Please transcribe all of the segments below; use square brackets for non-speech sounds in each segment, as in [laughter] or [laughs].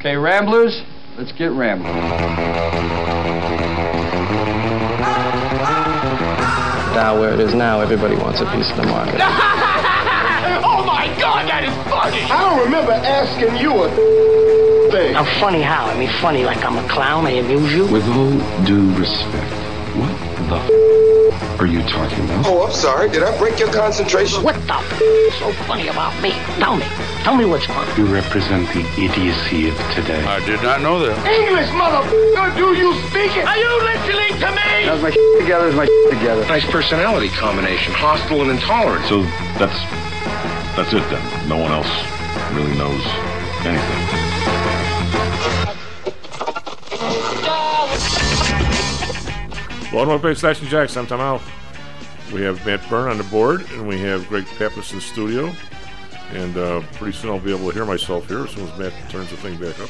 Okay, Ramblers, let's get rambling. Now, where it is now, everybody wants a piece of the market. [laughs] oh my god, that is funny! I don't remember asking you a thing. I'm funny how? I mean, funny like I'm a clown, I amuse you? With all due respect, what the f- are you talking about? Oh, I'm sorry. Did I break your concentration? What the f- is so funny about me? Tell me. Tell me what's funny. You represent the idiocy of today. I did not know that. English, motherfucker! Do you speak it? Are you listening to me? How's my together? Is my together? Nice personality combination, hostile and intolerant. So that's that's it then. No one else really knows anything. Welcome to Base Station Jacks. I'm Tom Howell. We have Matt Byrne on the board, and we have Greg Pappas in the studio. And uh, pretty soon I'll be able to hear myself here as soon as Matt turns the thing back up.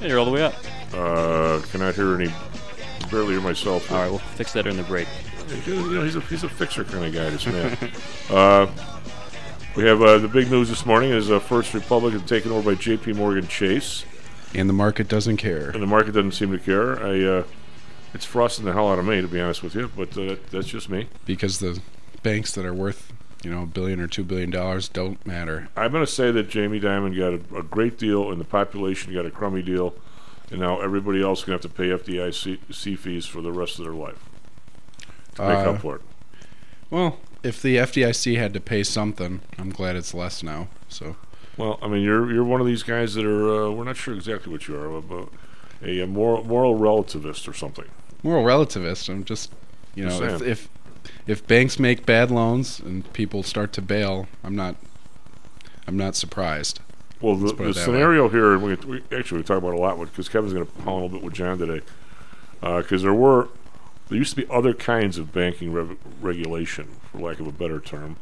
Hey, you're all the way up. Uh, cannot hear any, barely hear myself. All right, we'll fix that in the break. You know, he's a he's a fixer kind of guy. This man. [laughs] uh, we have uh, the big news this morning is uh, First Republic is taken over by J.P. Morgan Chase, And the market doesn't care. and the market doesn't seem to care. I, uh, it's frosting the hell out of me, to be honest with you, but uh, that, that's just me. because the banks that are worth, you know, a billion or two billion dollars don't matter. I'm going to say that Jamie Dimon got a, a great deal, and the population got a crummy deal, and now everybody else is going to have to pay FDIC fees for the rest of their life to make Uh, up for it. Well, if the FDIC had to pay something, I'm glad it's less now. So Well, I mean, you're you're one of these guys that are uh, we're not sure exactly what you are, but a, moral moral relativist or something. moral relativist. I'm just, you Just know, if, if if banks make bad loans and people start to bail, I'm not, I'm not surprised. Well, the, the that way. scenario here, and we, we actually we talk about a lot with because Kevin's going to pound a little bit with John today, because there were there used to be other kinds of banking rev- regulation, for lack of a better term,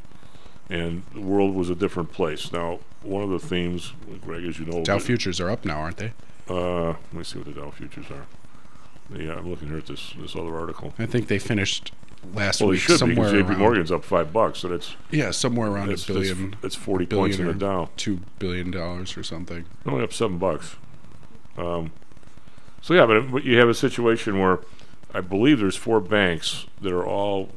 and the world was a different place. Now, one of the themes, Greg, as you know, Dow futures are up now, aren't they? Uh, let me see what the Dow futures are. Yeah, I'm looking here at this this other article. I think they finished last Well, week should somewhere because J.P. around, Morgan's up five bucks, so that's yeah, somewhere around that's, a billion, That's, that's forty points in the Dow. two billion dollars or something. Only up seven bucks. Um, so yeah, but, but you have a situation where I believe there's four banks that are all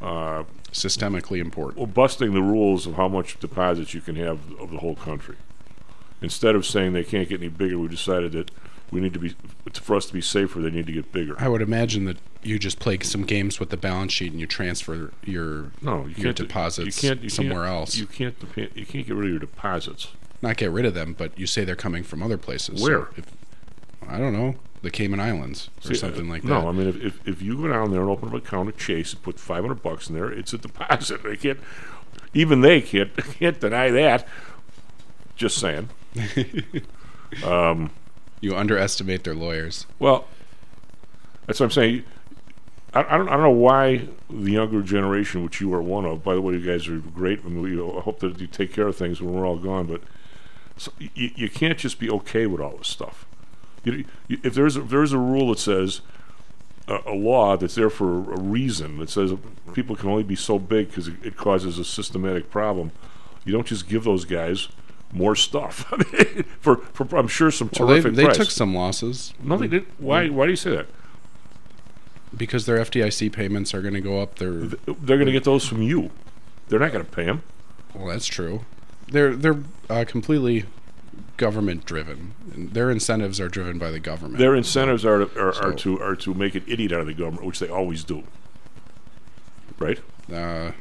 uh, Systemically important. well, busting the rules of how much deposits you can have of the whole country. Instead of saying they can't get any bigger, we decided that we need to be for us to be safer. They need to get bigger. I would imagine that you just play some games with the balance sheet and you transfer your No, you your can't deposits you can't, you somewhere can't, else. You can't you can't get rid of your deposits. Not get rid of them, but you say they're coming from other places. So Where? if, I don't know, the Cayman Islands or See, something uh, like no, that. I mean, if, if, if you go down there and open up an account at Chase and put 500 bucks in there, it's a deposit. [laughs] They can't, even they can't, [laughs] can't deny that. Just saying. [laughs] you underestimate their lawyers. Well, that's what I'm saying. I, I, don't, I don't know why the younger generation, which you are one of, by the way, you guys are great, and we hope that you take care of things when we're all gone, but so you, you can't just be okay with all this stuff. You, you, if there's a, if there's a rule that says a, a law that's there for a reason that says people can only be so big because it, it causes a systematic problem, you don't just give those guys more stuff [laughs] I mean, for, for I'm sure some Well, they terrific they took some losses No, they didn't. Why? Why do you say that? because their FDIC payments are going to go up. They're They're going to get those from you. They're not going to pay them. well, that's true. They're they're uh, completely government driven. Their incentives are driven by the government. Their incentives are to, are, are So- to are to make an idiot out of the government, which they always do. Right? uh,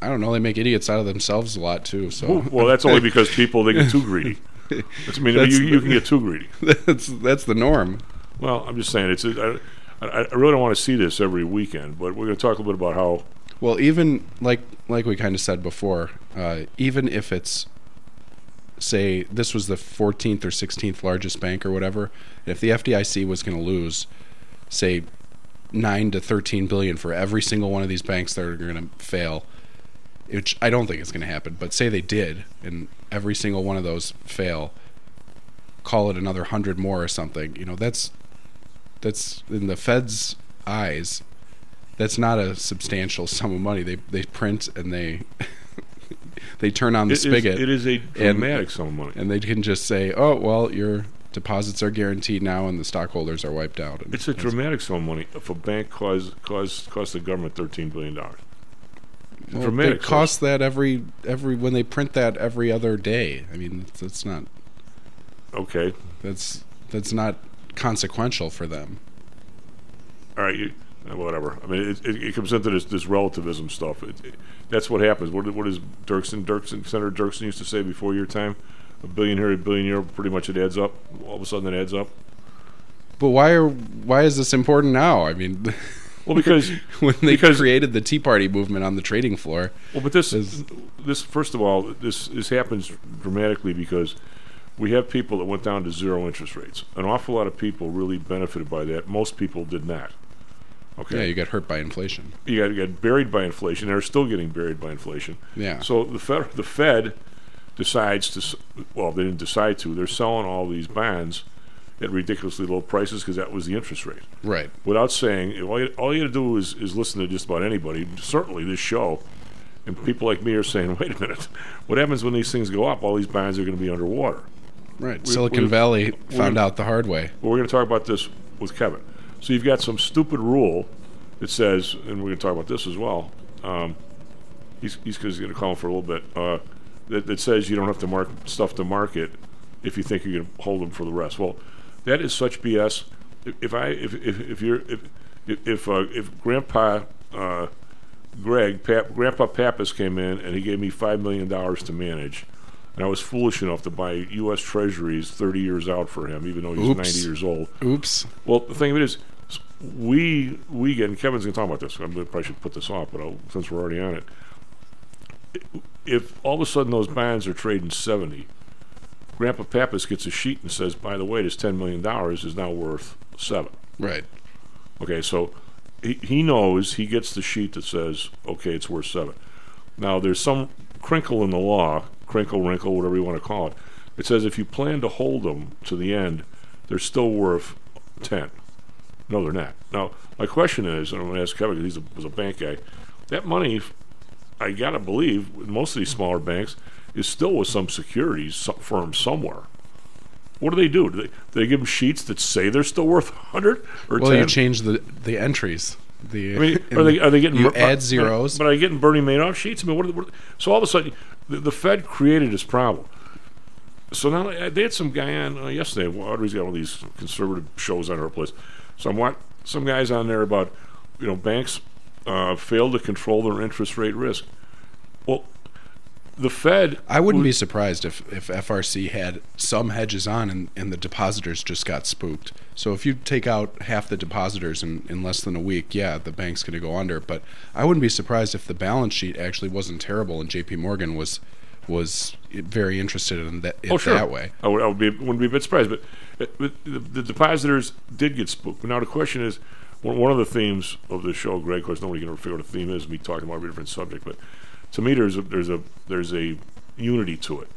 I don't know. They make idiots out of themselves a lot too. So [laughs] Well, that's only because people they get too greedy. [laughs] That's, I mean, That's you, you can get too greedy. [laughs] that's that's the norm. Well, I'm just saying it's. I, I, I really don't want to see this every weekend, but we're going to talk a little bit about how Well, even like like we kind of said before, uh, even if it's say this was the 14th or 16th largest bank or whatever, if the FDIC was going to lose, say, nine to 13 billion for every single one of these banks that are going to fail, which I don't think it's going to happen, but say they did, and every single one of those fail, call it another hundred more or something. You know, that's that's in the Fed's eyes that's not a substantial [laughs] sum of money. They they print and they [laughs] they turn on the It is- spigot. it is a and- dramatic sum of money. and they can just say, "Oh, well, your deposits are guaranteed now, and the stockholders are wiped out. And It's a dramatic sum of money if a bank caused caused cost the government thirteen billion dollars. Well, costs that every every when they print that every other day. I mean, it's not Okay, that's that's not consequential for them. all right, you, uh, whatever. I mean, it, it, it comes into this this relativism stuff. It, it, that's what happens. What what is Dirksen Dirksen Senator Dirksen used to say before your time? A billion here, a billion here. Pretty much it adds up. All of a sudden, it adds up. But why are why is this important now? I mean, [laughs] Well, because [laughs] when they because created the Tea Party movement on the trading floor, Well, but this, is, this first of all, this this happens dramatically because we have people that went down to zero interest rates. An awful lot of people really benefited by that. Most people did not. Okay, yeah, you get hurt by inflation. you got, you got buried by inflation. They're still getting buried by inflation. Yeah. So the Fed, the Fed decides to, well, they didn't decide to. They're selling all these bonds at ridiculously low prices because that was the interest rate. Right. Without saying, all you, all you got to do is, is listen to just about anybody, certainly this show, and people like me are saying, [laughs] wait a minute, what happens when these things go up? All these bonds are going to be underwater. Right. We- Silicon we- Valley we- found out the hard way. Well, we're going to talk about this with Kevin. So you've got some stupid rule that says, and we're going to talk about this as well. Um, he's he's going to call him for a little bit. Uh, that, that says you don't have to mark stuff to market if you think you're going to hold them for the rest. Well, that is such BS. If, if I if, if, if you're if if uh, if Grandpa uh, Greg Pap, Grandpa Pappas came in and he gave me five million dollars to manage. And I was foolish enough to buy U.S. Treasuries 30 years out for him, even though he's Oops. 90 years old. Oops. Well, the thing of it is, we we get, and Kevin's going to talk about this. I probably should put this off, but I'll, since we're already on it, if all of a sudden those bonds are trading 70, Grandpa Pappas gets a sheet and says, by the way, this $10 million is now worth seven. Right. Okay, so he, he knows he gets the sheet that says, okay, it's worth seven. Now, there's some crinkle in the law, crinkle, wrinkle, whatever you want to call it. It says if you plan to hold them to the end, they're still worth 10. No, they're not. Now, my question is, and I'm going to ask Kevin because he was a bank guy, that money, I got to believe, most of these smaller banks, is still with some securities firm somewhere. What do they do? Do they, do they give them sheets that say they're still worth 100 or Well, 10? you change the the entries. The I mean, are they are they getting you add zeros? But, are they getting Bernie Madoff sheets? I mean, what, are what so all of a sudden the, the Fed created this problem. So now uh, they had some guy on uh, yesterday. Audrey's got of these conservative shows on her place. So I'm wa- some guys on there about you know banks uh, failed to control their interest rate risk. Well, the Fed. I wouldn't was- be surprised if, if FRC had some hedges on and, and the depositors just got spooked. So if you take out half the depositors in, in less than a week, yeah, the bank's going to go under. But I wouldn't be surprised if the balance sheet actually wasn't terrible and J.P. Morgan was was very interested in that it Oh, sure. that way. I would, I would be wouldn't be a bit surprised, but, but the, the depositors did get spooked. Now the question is, one, one of the themes of the show, Greg. Of course, nobody can ever figure out what the theme is. Me talking about every different subject, but to me, there's a, there's a there's a unity to it.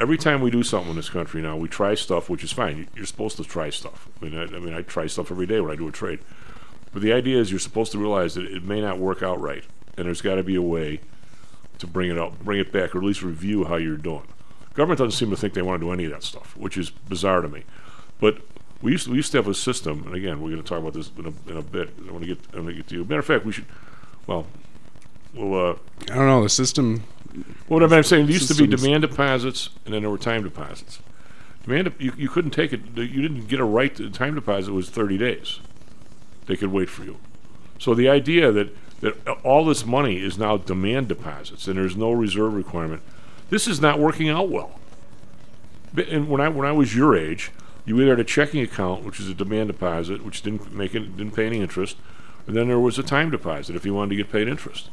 Every time we do something in this country now, we try stuff, which is fine. You- You're supposed to try stuff. I mean, I, I mean, I try stuff every day when I do a trade. But the idea is you're supposed to realize that it may not work out right, and there's got to be a way to bring it up, bring it back, or at least review how you're doing. Government doesn't seem to think they want to do any of that stuff, which is bizarre to me. But we used to, we used to have a system, and again, we're going to talk about this in a, in a bit. I want to get I want to get to you. Matter of fact, we should. Well, we'll. Uh, I don't know. The system. what I'm saying, there used to be Systems. demand deposits, and then there were time deposits. Demand, you, you couldn't take it. You didn't get a right to the time deposit was 30 days. They could wait for you. So the idea that that all this money is now demand deposits and there's no reserve requirement, this is not working out well. And when I when I was your age, you either had a checking account, which is a demand deposit, which didn't make it didn't pay any interest, and then there was a time deposit if you wanted to get paid interest.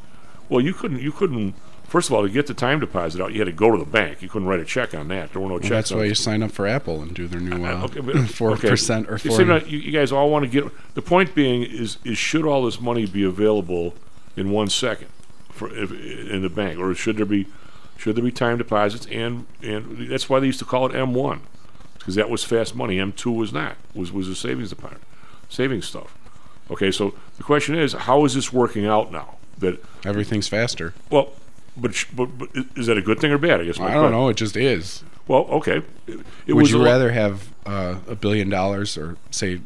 Well, you couldn't you couldn't. First of all, to get the time deposit out, you had to go to the bank. You couldn't write a check on that. There were no Well, checks. that's why you sign up for Apple and do their new uh, [laughs] four okay. percent or You four. now, you, you guys all want to get. The point being is, is should all this money be available in one second for if, in the bank, or should there be should there be time deposits? And and that's why they used to call it M one, because that was fast money. M two was not. Was was a savings deposit, savings stuff. Okay, so the question is, how is this working out now? That Everything's faster. well, but but, but is that a good thing or bad? I guess I don't question- know. It just is. Well, okay. It, it Would you rather have uh, a billion dollars, or say,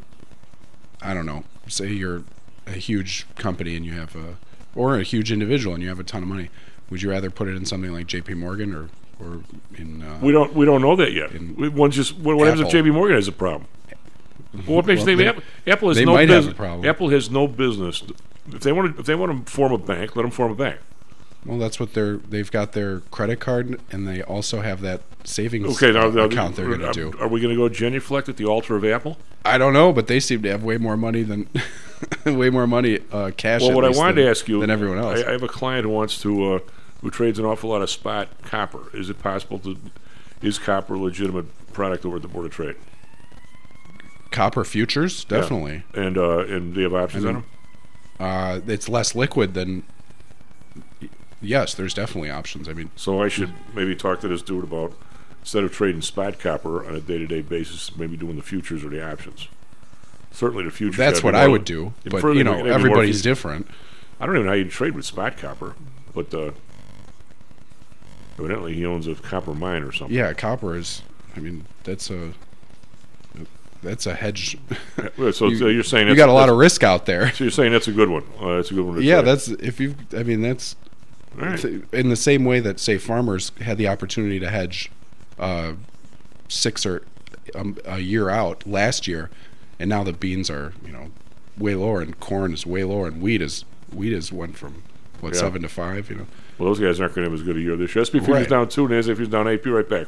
I don't know, say you're a huge company and you have a, or a huge individual and you have a ton of money? Would you rather put it in something like J.P. Morgan or or in? Uh, We don't we don't know that yet. One just what, what happens if. J.P. Morgan has a problem? Well, what makes Well, you think they- Apple, Apple has they no might have a business? problem. Apple has no business. If they want to, if they want to form a bank, let them form a bank. well, that's what they're. They've got their credit card, and they also have that savings Okay, now, now account they're going to do. Are we going to go genuflect at the altar of Apple? I don't know, but they seem to have way more money than [laughs] way more money uh, cash. Well, what I wanted than, to ask you than everyone else. I, I have a client who wants to uh, who trades an awful lot of spot copper. Is it possible to is copper a legitimate product over at the Board of Trade? Copper futures, Yeah. definitely. And uh, and they have options I on them. Uh, it's less liquid than. Yes, there's definitely options. I mean, So I should maybe talk to this dude about instead of trading spot copper on a day-to-day basis, maybe doing the futures or the options. Certainly, the futures. that's what more- I would do. But you know, gotta be more everybody's different. I don't even know how you trade with spot copper, but uh, evidently he owns a copper mine or something. Yeah, copper is. I mean, that's a. That's a hedge. So [laughs] you, you're saying you got a lot of risk out there. So you're saying that's a good one. Uh, that's a good one. To Yeah, trade. that's if you. I mean, that's right. in the same way that say farmers had the opportunity to hedge uh, six or um, a year out last year, and now the beans are you know way lower, and corn is way lower, and wheat is wheat is went from what Yeah. seven to five. You know, Well, those guys aren't going to have as good a year this year. SP futures Right. down two, NASDAQ futures down eight. Be right back.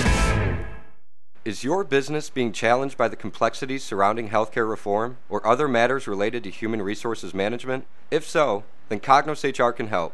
Is your business being challenged by the complexities surrounding healthcare reform or other matters related to human resources management? If so, then Cognos HR can help.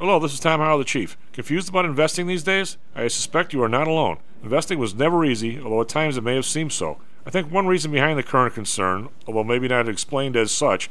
Hello, this is Tom Howell, the Chief. Confused about investing these days? I suspect you are not alone. Investing was never easy, although at times it may have seemed so. I think one reason behind the current concern, although maybe not explained as such,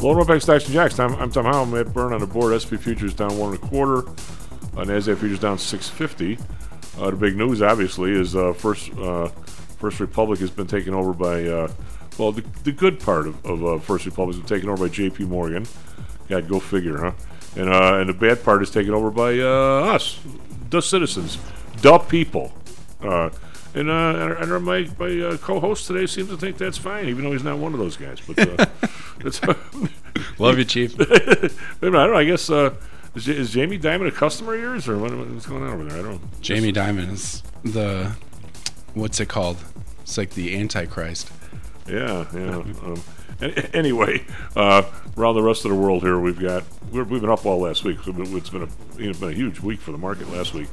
Lower Roughback Stocks and Jocks. I'm, I'm Tom Howell. Matt Byrne on the board. SP futures down one and a quarter. Uh, Nasdaq futures down 650. Uh, the big news, obviously, is uh, First uh, First Republic has been taken over by, uh, well, the, the good part of, of uh, First Republic has been taken over by J.P. Morgan. God, go figure, huh? And and the bad part is taken over by us, the citizens, the people. Uh, and, uh, and, my, my uh, co-host today seems to think that's fine, even though he's not one of those guys. But uh, [laughs] it's, Love you, Chief. [laughs] Wait minute, I don't know. I guess uh, is, is Jamie Dimon a customer of yours, or what, what's going on over there? I don't. Jamie Dimon is the what's it called? It's like the Antichrist. Yeah, yeah. um, anyway, uh, around the rest of the world here, we've got we're, we've been up all last week. So it's been a it's been a huge week for the market last week.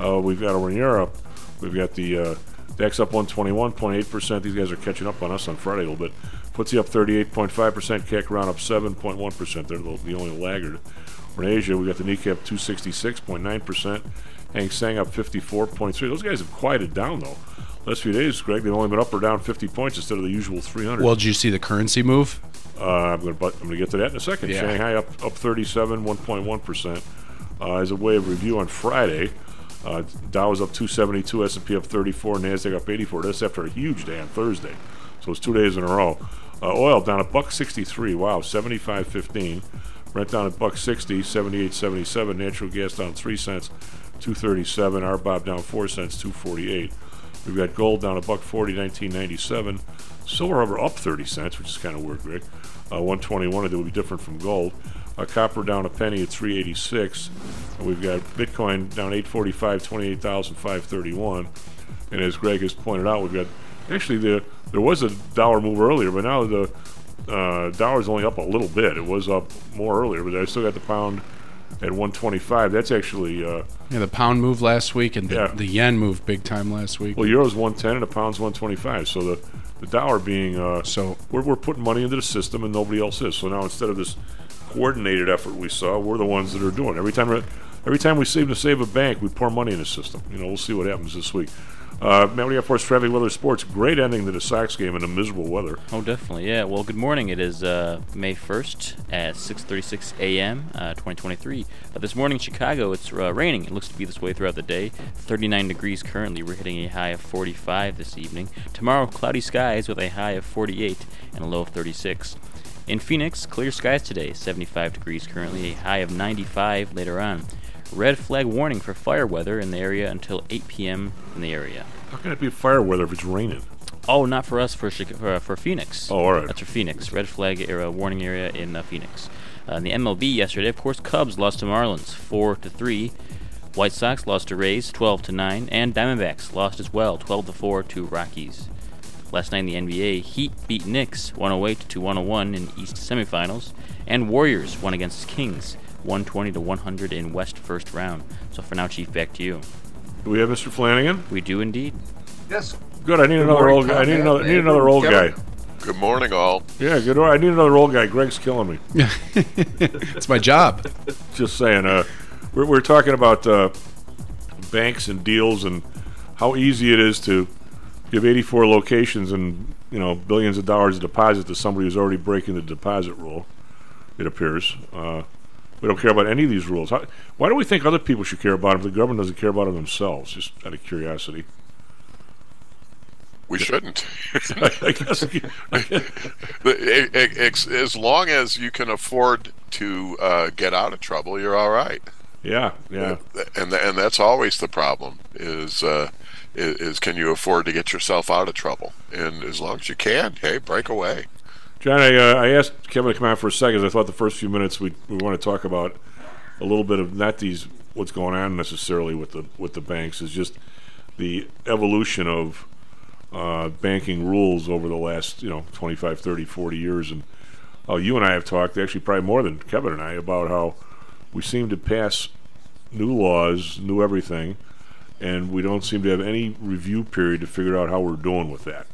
Uh, we've got over in Europe, we've got the uh, DAX up 121.8 percent. These guys are catching up on us on Friday a little bit. FTSE up 38.5 percent. CAC round up 7.1 percent. They're the, the only laggard. Over in Asia, we got the Nikkei up 266.9 percent. Hang Seng up 54.3. Those guys have quieted down though. Last few days, Greg, they've only been up or down 50 points instead of the usual 300. Well, did you see the currency move? Uh, I'm going to I'm going to get to that in a second. Yeah. Shanghai up up 37, 1.1 percent. Uh, as a way of review on Friday, uh, Dow was up 272, S&P up 34, Nasdaq up 84. That's after a huge day on Thursday, so it's two days in a row. Uh, oil down a buck 63. Wow, 75.15. Brent down a buck 60, 78.77. Natural gas down three cents, 237. RBOB down four cents, 248. We've got gold down a buck 40, 1997. Silver rubber up 30 cents, which is kind of weird, Greg. Uh, 121, it will be different from gold. Uh, copper down a penny at 386. We've got Bitcoin down 845, 28,531. And as Greg has pointed out, we've got actually the there was a dollar move earlier, but now the uh, dollar's only up a little bit. It was up more earlier, but I still got the pound at 125. That's actually uh, Yeah, the pound moved last week, and the, Yeah. the yen moved big time last week. well, euro's 110 and a pound's 125. So the the dollar being uh, so we're, we're putting money into the system and nobody else is. So now instead of this coordinated effort we saw, we're the ones that are doing. Every time every time we seem to save a bank, we pour money in the system. You know, we'll see what happens this week. Uh, Matt, what do you for us? Traffic, weather, sports. Great ending to the Sox game in the miserable weather. Oh, definitely. Yeah. Well, good morning. It is uh, May 1st at 6:36 a.m. Uh, 2023. Uh, this morning, in Chicago, it's uh, raining. It looks to be this way throughout the day. 39 degrees currently. We're hitting a high of 45 this evening. Tomorrow, cloudy skies with a high of 48 and a low of 36. In Phoenix, clear skies today. 75 degrees currently. A high of 95 later on. Red flag warning for fire weather in the area until 8 p.m. in the area. How can it be fire weather if it's raining? Oh, not for us, for Chica- for, uh, for Phoenix. Oh, all right. That's for Phoenix. Red flag era warning area in uh, Phoenix. Uh, in the MLB yesterday, of course, Cubs lost to Marlins four to three. White Sox lost to Rays twelve to nine, and Diamondbacks lost as well twelve to four to Rockies. Last night in the NBA, Heat beat Knicks 108 to 101 in East semifinals, and Warriors won against Kings 120 to 100 in West first round. So for now, Chief, back to you. Do we have Mr. Flannigan? We do indeed. Yes. Good. I need another morning, old guy. I need another. Need another old guy. Good morning, all. Yeah, good. I need another old guy. Greg's killing me. [laughs] it's my job. Just saying. Uh, we're, we're talking about uh, banks and deals and how easy it is to give 84 locations and you know billions of dollars of deposit to somebody who's already breaking the deposit rule. It appears. Uh, we don't care about any of these rules. How, why do we think other people should care about them if the government doesn't care about them themselves? Just out of curiosity. We shouldn't. [laughs] I guess. As long as you can afford to uh, get out of trouble, you're all right. Yeah, yeah. And and that's always the problem is uh, is, is can you afford to get yourself out of trouble? And as long as you can, hey, break away. John, I, uh, I asked Kevin to come out for a second. I thought the first few minutes we we want to talk about a little bit of not these what's going on necessarily with the with the banks is just the evolution of uh, banking rules over the last you know 25, 30, 40 years, and oh, you and I have talked actually probably more than Kevin and I about how we seem to pass new laws, new everything, and we don't seem to have any review period to figure out how we're doing with that.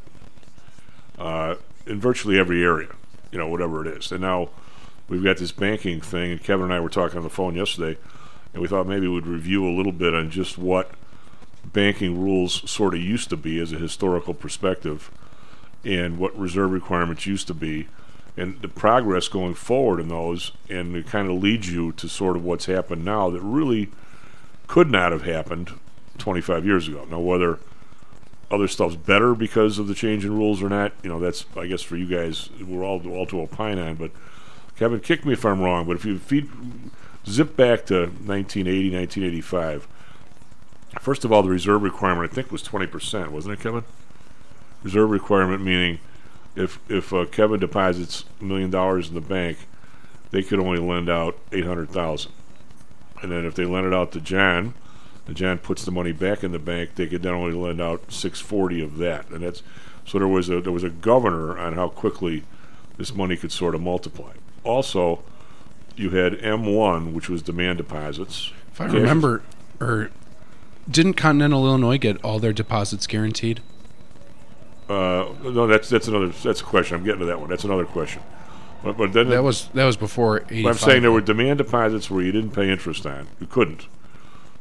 Uh, in virtually every area, you know, whatever it is. And now we've got this banking thing, and Kevin and I were talking on the phone yesterday, and we thought maybe we'd review a little bit on just what banking rules sort of used to be as a historical perspective and what reserve requirements used to be and the progress going forward in those and it kind of leads you to sort of what's happened now that really could not have happened 25 years ago. Now whether other stuff's better because of the change in rules or not you know that's i guess for you guys we're all all to opine on but kevin kick me if i'm wrong but if you feed zip back to 1980 1985 First of all, the reserve requirement I think was twenty percent, wasn't it, Kevin? Reserve requirement meaning if if uh, Kevin deposits a million dollars in the bank, they could only lend out eight hundred thousand, and then if they lend it out to John, John puts the money back in the bank, they could then only lend out six forty of that, and that's so there was a there was a governor on how quickly this money could sort of multiply. Also, you had M1, which was demand deposits. If I remember, or didn't Continental Illinois get all their deposits guaranteed? Uh, no, that's that's another that's a question. I'm getting to that one. That's another question. But, but then that was that was before. 85. I'm saying there were demand deposits where you didn't pay interest on. You couldn't.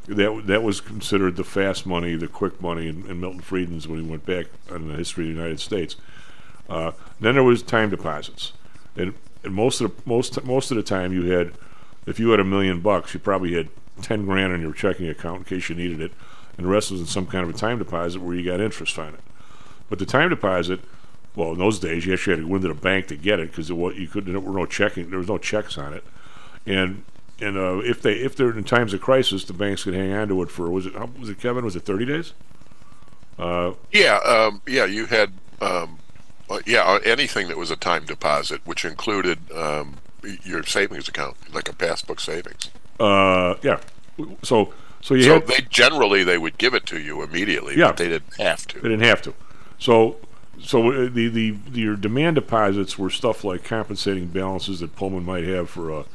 That that was considered the fast money, the quick money, in Milton Friedman's when he went back on the history of the United States. Uh, then there was time deposits, and, and most of the, most most of the time you had, if you had a million bucks, you probably had ten grand in your checking account in case you needed it, and the rest was in some kind of a time deposit where you got interest on it. But the time deposit, well, in those days you actually had to go into the bank to get it because you could there were no checking, there was no checks on it, and and uh, if they if they're in times of crisis, the banks could hang on to it for was it how, was it Kevin was it thirty days? Uh, yeah, um, yeah, you had um, uh, yeah anything that was a time deposit, which included um, your savings account, like a passbook savings. Uh, yeah. So so you so had, they generally they would give it to you immediately, Yeah. but they didn't have to. They didn't have to. So, so uh, the, the your demand deposits were stuff like compensating balances that Pullman might have for a,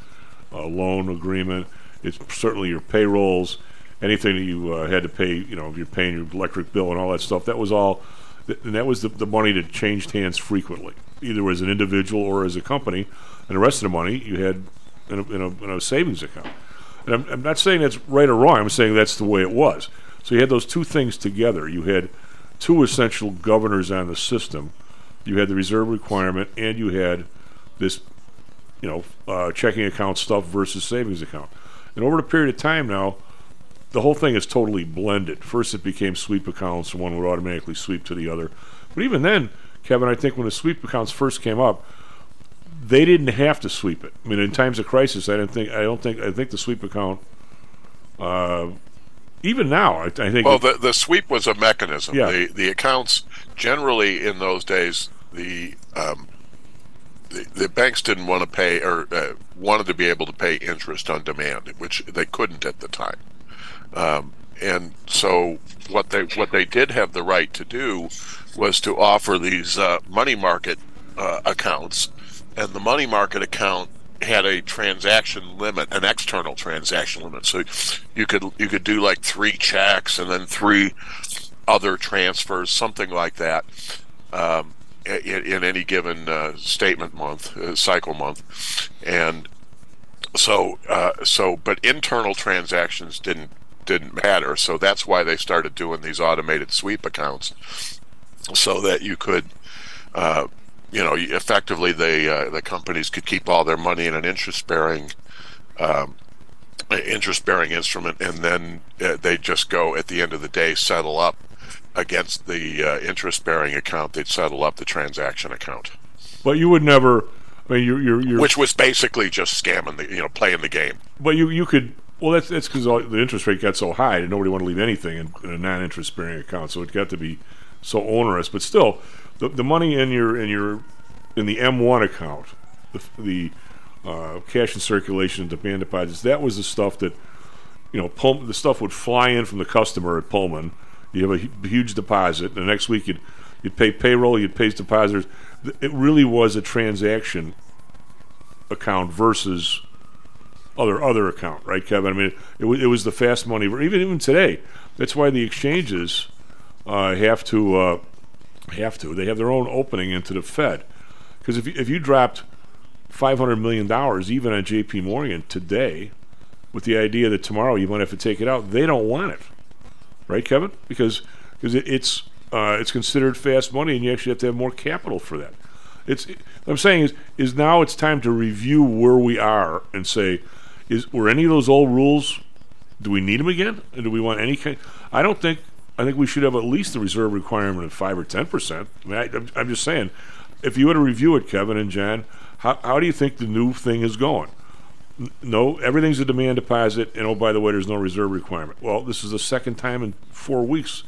a loan agreement. It's certainly your payrolls, anything that you uh, had to pay. You know, if you're paying your electric bill and all that stuff. That was all, and that was the, the money that changed hands frequently, either as an individual or as a company. And the rest of the money you had in a, in a, in a savings account. And I'm, I'm not saying that's right or wrong. I'm saying that's the way it was. So you had those two things together. You had two essential governors on the system. You had the reserve requirement, and you had this, you know, uh, checking account stuff versus savings account. And over a period of time now, the whole thing is totally blended. First, it became sweep accounts, and one would automatically sweep to the other. But even then, Kevin, I think when the sweep accounts first came up, they didn't have to sweep it. I mean, in times of crisis, I didn't think. I don't think. I think the sweep account. Uh, even now, I, I think. Well, it- the the sweep was a mechanism. Yeah. The the accounts generally in those days the um, the, banks didn't want to pay or uh, wanted to be able to pay interest on demand, which they couldn't at the time. Um, and so what they what they did have the right to do was to offer these uh, money market uh, accounts, and the money market account had a transaction limit, an external transaction limit. So you could you could do like three checks and then three other transfers, something like that, um, in, in any given uh, statement month, uh, cycle month, and so uh, so but internal transactions didn't didn't matter. So that's why they started doing these automated sweep accounts, so that you could. Uh, you know, effectively, the uh, the companies could keep all their money in an interest bearing um, interest bearing instrument, and then uh, they just go at the end of the day settle up against the uh, interest bearing account. They'd settle up the transaction account, but you would never. I mean, you're, you're, you're which was basically just scamming the you know playing the game. But you you could well that's that's because the interest rate got so high that nobody wanted to leave anything in, in a non-interest bearing account, so it got to be so onerous. But still, the the money in your in your in the M1 account, the the uh, cash in circulation and demand deposits, that was the stuff that you know Pull, the stuff would fly in from the customer at Pullman. You have a huge deposit, the next week you'd you'd pay payroll, you'd pay depositors. It really was a transaction account versus other other account, right, Kevin? I mean, it, was it was the fast money. Even even today, that's why the exchanges uh, have to uh, have to. They have their own opening into the Fed because if you, if you dropped five hundred million dollars even on J.P. Morgan today, with the idea that tomorrow you might have to take it out, they don't want it, right, Kevin? Because because it, it's uh, it's considered fast money, and you actually have to have more capital for that. It's what I'm saying is is now it's time to review where we are and say, is were any of those old rules? Do we need them again? And do we want any kind? I don't think. I think we should have at least the reserve requirement of five or ten percent. I mean, I, I'm, I'm just saying, if you were to review it, Kevin and Jan, how, how do you think the new thing is going? No, everything's a demand deposit, and oh, by the way, there's no reserve requirement. Well, this is the second time in four weeks.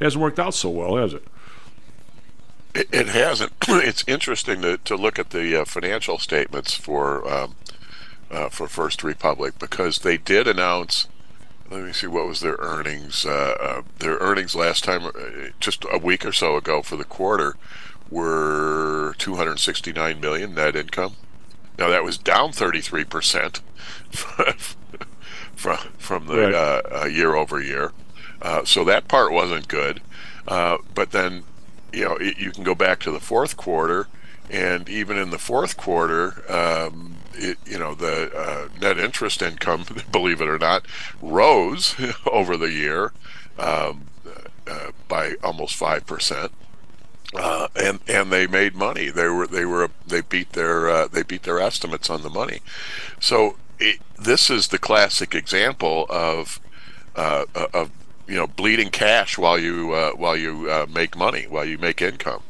It hasn't worked out so well, has it? It, it hasn't. [clears throat] it's interesting to, to look at the uh, financial statements for um, uh, for First Republic because they did announce. Let me see what was their earnings. Uh, uh, their earnings last time, uh, just a week or so ago for the quarter, were 269 million net income. Now that was down 33 percent [laughs] from from the Right. uh, uh, year over year. Uh, so that part wasn't good. Uh, but then, you know, it, you can go back to the fourth quarter, and even in the fourth quarter, um, it, you know, the uh, net interest income, [laughs] believe it or not, rose [laughs] over the year um, uh, by almost five percent. Uh, and and they made money. They were they were they beat their uh, they beat their estimates on the money. So it, this is the classic example of uh, of you know bleeding cash while you uh, while you uh, make money while you make income.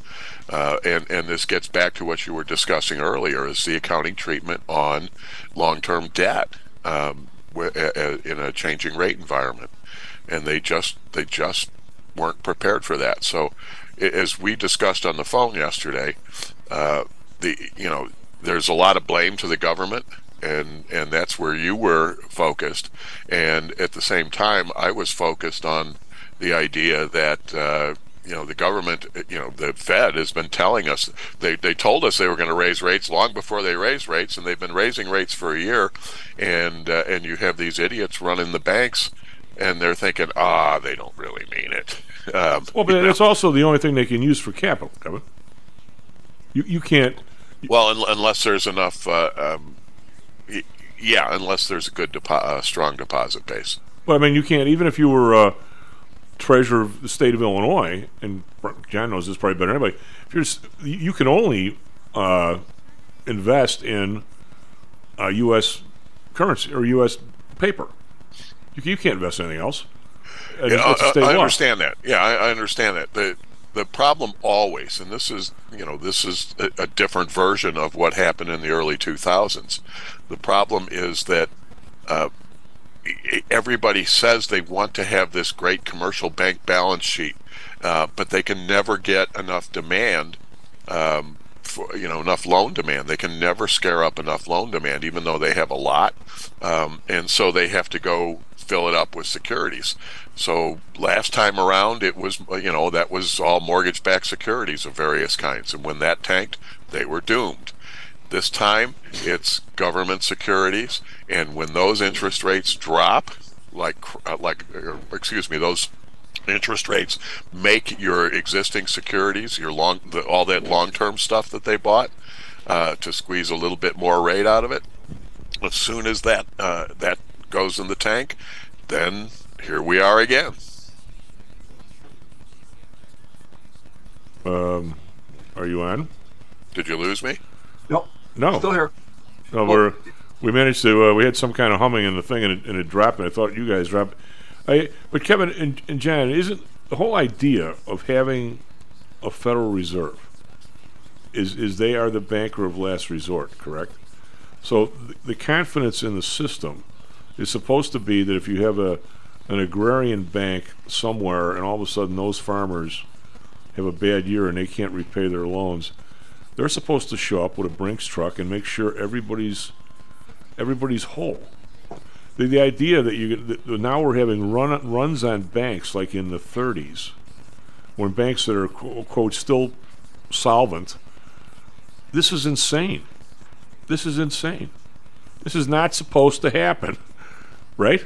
Uh, and and this gets back to what you were discussing earlier: is the accounting treatment on long-term debt um, uh, in a changing rate environment, and they just they just weren't prepared for that. So, as we discussed on the phone yesterday, uh, the you know there's a lot of blame to the government, and and that's where you were focused, and at the same time I was focused on the idea that. Uh, you know the government you know the fed has been telling us they, they told us they were going to raise rates long before they raised rates and they've been raising rates for a year and uh, and you have these idiots running the banks and they're thinking ah they don't really mean it um, Well, but it's also the only thing they can use for capital, Kevin. You you can't. Well, un- unless there's enough, uh, um, y- yeah, unless there's a good, depo- uh, strong deposit base. Well, I mean, you can't. Even if you were uh, treasurer of the state of Illinois, and John knows this probably better than anybody. If you're, s- you can only uh, invest in uh, U.S. currency or U.S. paper. You, you can't invest in anything else. Yeah, a I, I understand that. Yeah, I, I understand that. the The problem always, and this is, you know, this is a, a different version of what happened in the early 2000s. The problem is that uh, everybody says they want to have this great commercial bank balance sheet, uh, but they can never get enough demand. Um, for, you know enough loan demand they can never scare up enough loan demand even though they have a lot um, and so they have to go fill it up with securities so last time around it was you know that was all mortgage backed securities of various kinds and when that tanked they were doomed this time it's government securities and when those interest rates drop like uh, like excuse me those interest rates make your existing securities, your long, the, all that long-term stuff that they bought, uh, to squeeze a little bit more rate out of it. As soon as that uh, that goes in the tank, then here we are again. Um, are you on? Did you lose me? Nope. No. Still here. No, we're we managed to. Uh, we had some kind of humming in the thing, and it, and it dropped. And I thought you guys dropped. I, but Kevin and, and Jan, isn't the whole idea of having a Federal Reserve is is they are the banker of last resort, correct? So the, the confidence in the system is supposed to be that if you have a an agrarian bank somewhere, and all of a sudden those farmers have a bad year and they can't repay their loans, they're supposed to show up with a Brinks truck and make sure everybody's everybody's whole. The, the idea that you that now we're having run runs on banks like in the 30s, when banks that are quote, quote still solvent. This is insane. This is insane. This is not supposed to happen, [laughs] right?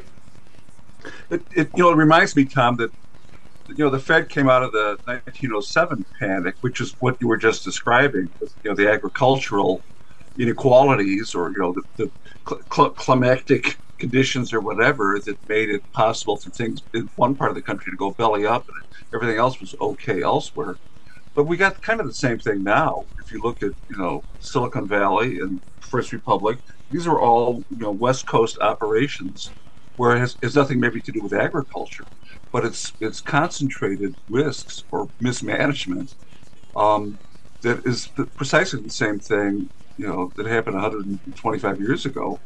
It, it you know it reminds me, Tom, that you know the Fed came out of the 1907 panic, which is what you were just describing. You know the agricultural inequalities, or you know the, the cl- cl- climatic conditions or whatever that made it possible for things in one part of the country to go belly up, and everything else was okay elsewhere. But we got kind of the same thing now. If you look at you know Silicon Valley and First Republic, these are all you know West Coast operations where it has, has nothing maybe to do with agriculture, but it's it's concentrated risks or mismanagement um, that is precisely the same thing you know that happened 125 years ago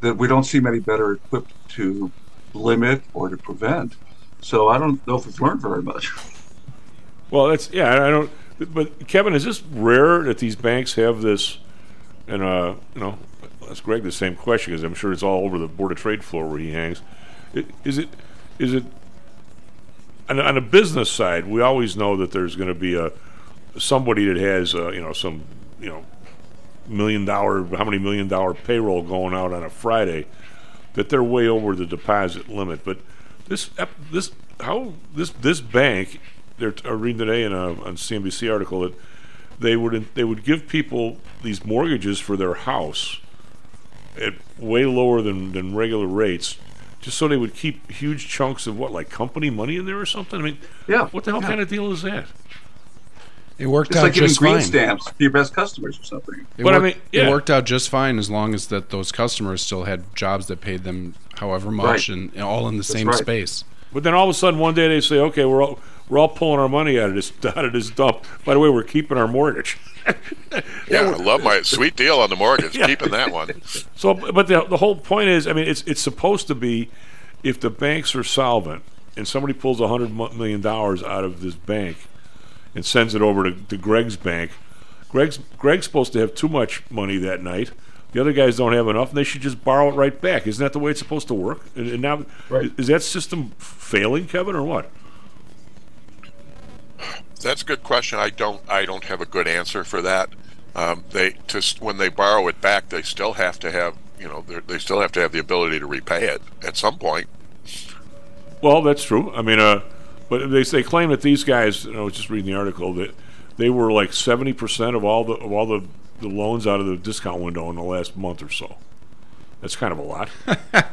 that we don't seem any better equipped to limit or to prevent. So I don't know if we've learned very much. [laughs] Well, that's yeah. I don't. But Kevin, is this rare that these banks have this? And uh, you know, ask Greg the same question because I'm sure it's all over the Board of Trade floor where he hangs. Is it is it? On, on a business side, we always know that there's going to be a somebody that has uh, you know some you know million dollar how many million dollar payroll going out on a Friday that they're way over the deposit limit. But this this how this this bank they're t- reading today in a CNBC article that they would they would give people these mortgages for their house at way lower than, than regular rates just so they would keep huge chunks of what like company money in there or something i mean yeah what the hell yeah. kind of deal is that It worked It's out like giving just green fine. stamps for your best customers or something. It But I worked, mean, yeah. it worked out just fine as long as that those customers still had jobs that paid them however much Right. and, and all in the That's same right. space. But then all of a sudden, one day they say, "Okay, we're all we're all pulling our money out of this [laughs] out of this dump." By the way, we're keeping our mortgage. [laughs] Yeah, I love my sweet deal on the mortgage. [laughs] Yeah. Keeping that one. So, but the the whole point is, I mean, it's it's supposed to be if the banks are solvent and somebody pulls a hundred mu- million dollars out of this bank and sends it over to, to Greg's bank, Greg's Greg's supposed to have too much money that night. The other guys don't have enough, and they should just borrow it right back. Isn't that the way it's supposed to work? And, and now, is that system failing, Kevin, or what? That's a good question. I don't. I don't have a good answer for that. Um, they just when they borrow it back, they still have to have you know they're- they still have to have the ability to repay it at some point. Well, that's true. I mean, uh, but they they claim that these guys. You know, I was just reading the article that they were like seventy percent of all the of all the, the loans out of the discount window in the last month or so. That's kind of a lot. [laughs]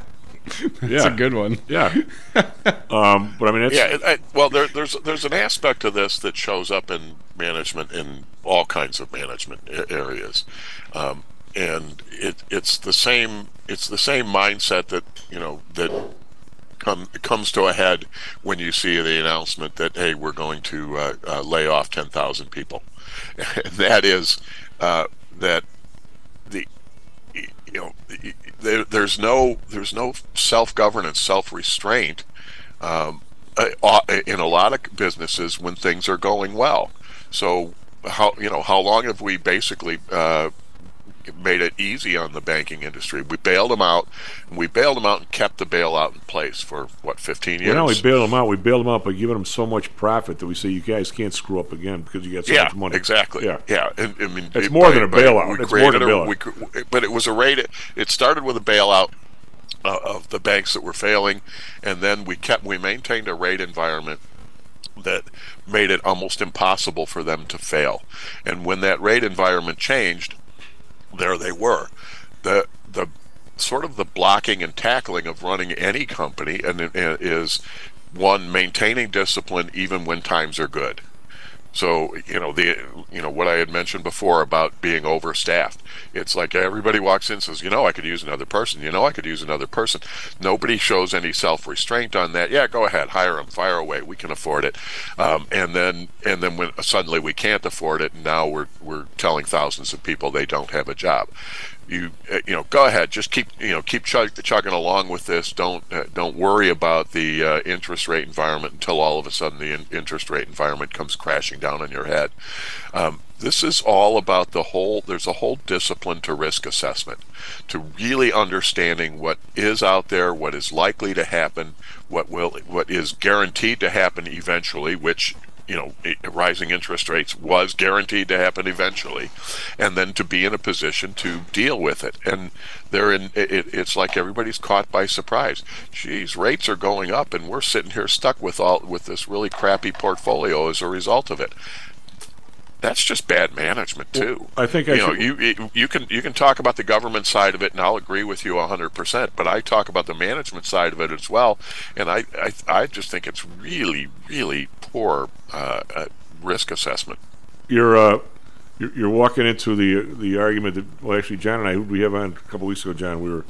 [laughs] That's a good one. Yeah. [laughs] um, but I mean, that's, yeah. I, well, there, there's there's an aspect of this that shows up in management in all kinds of management areas, um, and it it's the same it's the same mindset that you know that come comes to a head when you see the announcement that hey we're going to uh, uh, lay off ten thousand people, [laughs] and that is uh, that the you know there, there's no there's no self governance self restraint um, in a lot of businesses when things are going well. So how you know how long have we basically uh, made it easy on the banking industry? We bailed them out, and we bailed them out and kept the bailout in place for what 15 years. Well, now we bailed them out. We bailed them out by giving them so much profit that we say you guys can't screw up again because you got so yeah, much money. exactly. Yeah, yeah. And, I mean, It's it- more by- than a bailout. It's more than a bailout. we but it was a rate. It started with a bailout uh, of the banks that were failing, and then we kept we maintained a rate environment that made it almost impossible for them to fail. And when that rate environment changed, there they were. The the sort of the blocking and tackling of running any company and, and is one maintaining discipline even when times are good. So you know the you know what I had mentioned before about being overstaffed. It's like everybody walks in and says, you know, I could use another person. You know, I could use another person. Nobody shows any self restraint on that. Yeah, go ahead, hire them, fire away. We can afford it. Um, and then and then when suddenly we can't afford it, and now we're we're telling thousands of people they don't have a job. You uh, you know, go ahead, just keep you know keep chug- chugging along with this. Don't uh, don't worry about the uh, interest rate environment until all of a sudden the in- interest rate environment comes crashing down on your head. Um, this is all about the whole. There's a whole discipline to risk assessment, to really understanding what is out there, what is likely to happen, what will what is guaranteed to happen eventually, which you know, rising interest rates was guaranteed to happen eventually, and then to be in a position to deal with it. And they're in. It, it's like everybody's caught by surprise. Geez, rates are going up, and we're sitting here stuck with all with this really crappy portfolio as a result of it. That's just bad management too. I think I you know should- you you- you can you can talk about the government side of it, and I'll agree with you hundred percent. But I talk about the management side of it as well, and I I, I just think it's really really poor uh, uh, risk assessment. you're uh, you're, you're walking into the the argument that well, actually, John and I we have on a couple weeks ago, John, we were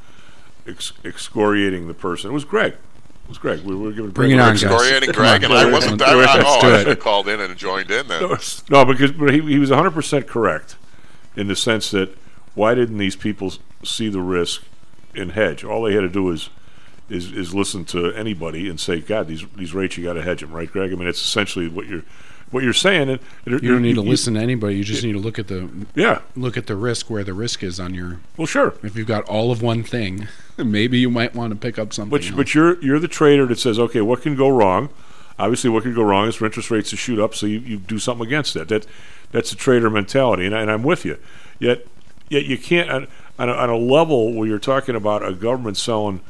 ex- excoriating the person. It was Greg. It was Greg. We were giving Bring it on, ex- guys. Excoriating Greg, on, and I wasn't Do that. it. Oh, Let's I should have called in and joined in then. No, no, because but he, he was 100 percent correct in the sense that why didn't these people see the risk and hedge? All they had to do is is is listen to anybody and say, God, these these rates you got to hedge them, right, Greg? I mean, it's essentially what you're what you're saying. And You don't need to listen to anybody. You just need to look at the Yeah. look at the risk where the risk is on your. Well, sure. If you've got all of one thing, [laughs] maybe you might want to pick up something. But else. but you're you're the trader that says, okay, what can go wrong? Obviously, what can go wrong is for interest rates to shoot up, so you, you do something against that. That that's a trader mentality, and, I, and I'm with you. Yet yet you can't on, on, a, on a level where you're talking about a government selling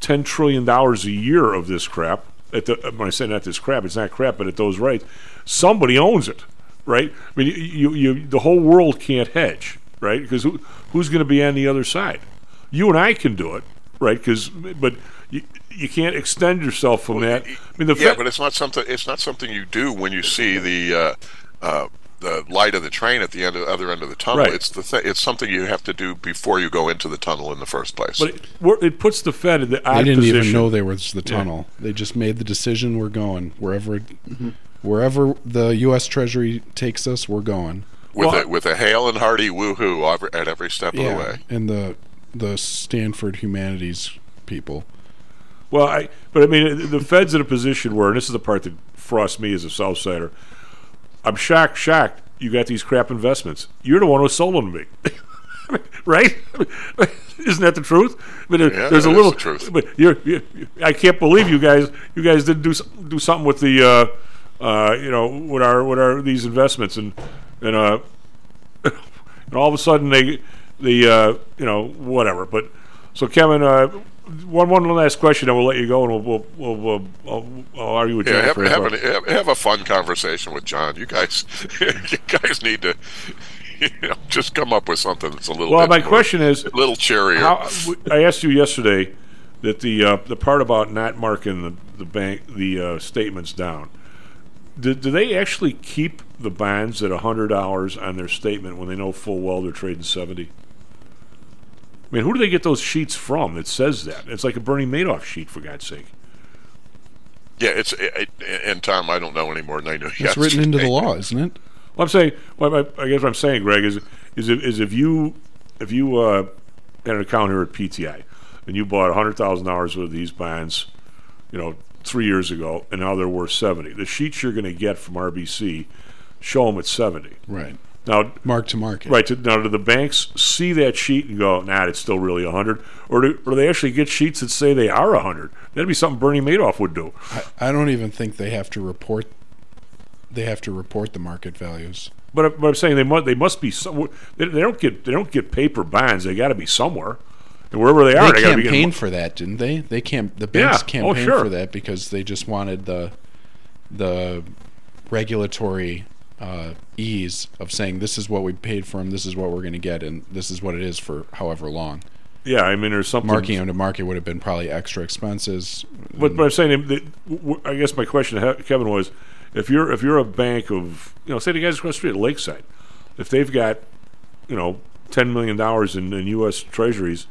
ten trillion dollars a year of this crap. At the, when I say not this crap, it's not crap, but at those rates, somebody owns it, right? I mean, you, you, the whole world can't hedge, right? Because who, who's going to be on the other side? You and I can do it, right? Because but you, you can't extend yourself from that. I mean, the yeah, Fed- but it's not something. It's not something you do when you see the uh, uh, the light of the train at the end of the other end of the tunnel. Right. It's the th- it's something you have to do before you go into the tunnel in the first place. But it, it puts the Fed in the odd they didn't position. even know there was the Yeah. tunnel. They just made the decision. We're going wherever, it, Mm-hmm. wherever the U.S. Treasury takes us. We're going. with a with a hale and hearty woohoo every, at every step of the way. and the the Stanford humanities people. Well, I but I mean the Fed's in a position where, and this is the part that frosts me as a South Sider. I'm shocked, shocked. You got these crap investments. You're the one who sold them to me, [laughs] right? Isn't that the truth? I mean, Yeah, there's a little. truth. But you're, you I can't believe you guys. You guys didn't do do something with the, uh, uh, you know, with our with our these investments and and uh, [laughs] and all of a sudden they the uh, you know whatever. But so Kevin, uh, one one last question, and we'll let you go, and we'll we'll, we'll, we'll I'll, I'll argue with Yeah, have, Jennifer. have, an, have, have a fun conversation with John. You guys, [laughs] you guys need to, [laughs] you know, just come up with something that's a little. Well, my more- question is, a little cheerier. How, I asked you yesterday that the uh, the part about not marking the, the bank the uh, statements down. Do, do they actually keep the bonds at hundred dollars on their statement when they know full well they're trading seventy? I mean, who do they get those sheets from that says that? It's like a Bernie Madoff sheet, for God's sake. yeah, it's it, it- and Tom, I don't know any more than I knew. It's written into the [laughs] law, isn't it? Well, I'm saying, well, I, I guess what I'm saying, Greg, is is if, is if you if you uh, had an account here at PTI and you bought hundred thousand dollars worth of these bonds, you know, three years ago, and now they're worth seventy. The sheets you're going to get from RBC show them at seventy. Right. Now, Mark to market. right? To, now, do the banks see that sheet and go, "Nah, it's still really hundred," or do, or they actually get sheets that say they are hundred? That'd be something Bernie Madoff would do. I, I don't even think they have to report. They have to report the market values. But, but I'm saying they must they must be some, they, they don't get they don't get paper bonds. They got to be somewhere, and wherever they are, They they, got to campaigned for that, didn't they? They camp. The banks Yeah. Oh, campaigned sure. for that because they just wanted the the regulatory uh, ease of saying this is what we paid for them, this is what we're going to get, and this is what it is for however long. Yeah, I mean, or something. Marking them to market would have been probably extra expenses. But, but I'm saying that, w- w- I guess my question to Kevin was, if you're if you're a bank of you know say the guys across the street at Lakeside, if they've got you know ten million dollars in, in U.S. Treasuries,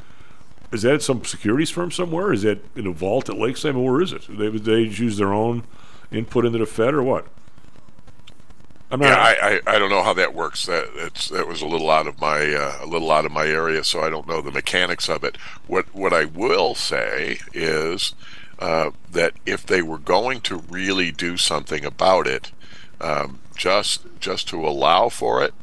is that at some securities firm somewhere? Is that in a vault at Lakeside? I mean, where is it? They they use their own input into the Fed or what? I'm yeah. I, I, I don't know how that works. That it's that was a little out of my uh, a little out of my area, so I don't know the mechanics of it. What what I will say is uh, that if they were going to really do something about it, um, just just to allow for it,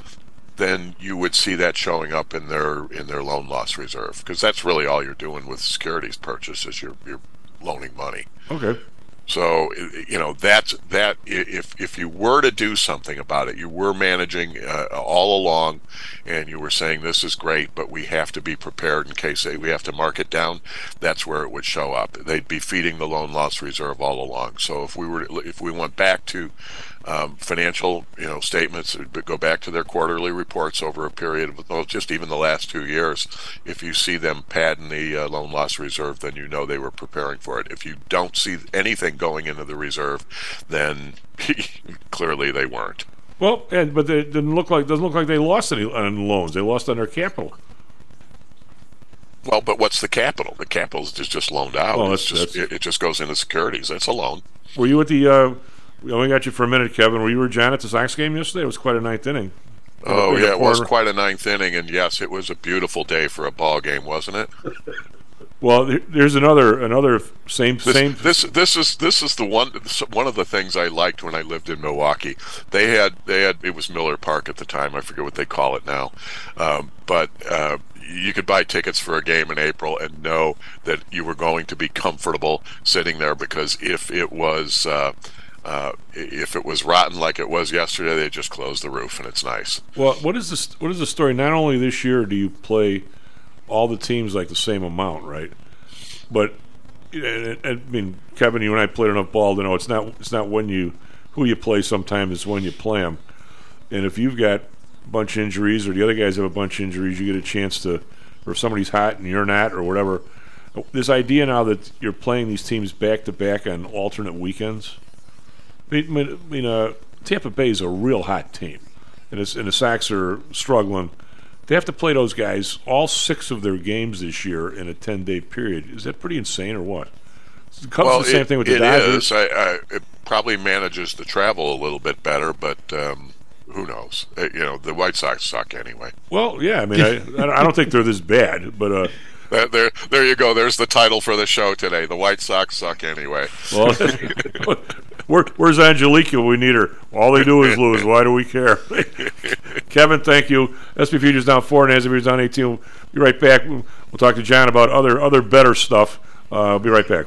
then you would see that showing up in their in their loan loss reserve because that's really all you're doing with securities purchases. You're you're loaning money. Okay. So you know that's that. If if you were to do something about it, you were managing uh, all along, and you were saying this is great, but we have to be prepared in case we have to mark it down. That's where it would show up. They'd be feeding the loan loss reserve all along. So if we were if we went back to um, financial you know statements, go back to their quarterly reports over a period of well, just even the last two years. If you see them padding the uh, loan loss reserve, then you know they were preparing for it. If you don't see anything going into the reserve, then [laughs] clearly they weren't. Well, and but it didn't look like doesn't look like they lost any on loans. They lost on their capital. Well, but what's the capital? The capital is just, just loaned out. Well, it's just it, it just goes into securities. That's a loan. Were you at the? Uh, we only got you for a minute, Kevin. Were you or John at the Sox game yesterday? It was quite a ninth inning. Oh yeah, it was quite a ninth inning, and yes, it was a beautiful day for a ball game, wasn't it? Well, there's another another same This, same. this this is this is the one one of the things I liked when I lived in Milwaukee. They had they had it was Miller Park at the time. I forget what they call it now, um, but uh, you could buy tickets for a game in April and know that you were going to be comfortable sitting there because if it was. Uh, uh, if it was rotten like it was yesterday, they just closed the roof and it's nice. Well, what is this? What is the story? Not only this year do you play all the teams like the same amount, right? But I mean, Kevin, you and I played enough ball to know it's not it's not when you who you play. Sometimes it's when you play them. And if you've got a bunch of injuries, or the other guys have a bunch of injuries, you get a chance to, or if somebody's hot and you're not, or whatever. This idea now that you're playing these teams back to back on alternate weekends. I mean, I mean, uh, Tampa Bay is a real hot team, and, it's, and the Sox are struggling. They have to play those guys all six of their games this year in a ten day period. Is that pretty insane, or what? The Cubs well, the same it- thing with the it Dodgers. is. I, I, it probably manages the travel a little bit better, but um, who knows? Uh, you know, the White Sox suck anyway. Well, yeah, I mean, I, I don't think they're this bad, but uh, [laughs] There, there, there you go. There's the title for the show today. The White Sox suck anyway. well, [laughs] [laughs] where, where's Angelica? We need her. All they do is lose. Why do we care? [laughs] Kevin, thank you. SP Futures down four, and as Futures down eighteen. We'll be right back. We'll talk to John about other other better stuff. Uh, I'll be right back.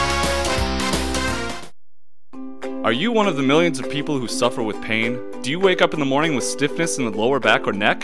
Are you one of the millions of people who suffer with pain? Do you wake up in the morning with stiffness in the lower back or neck?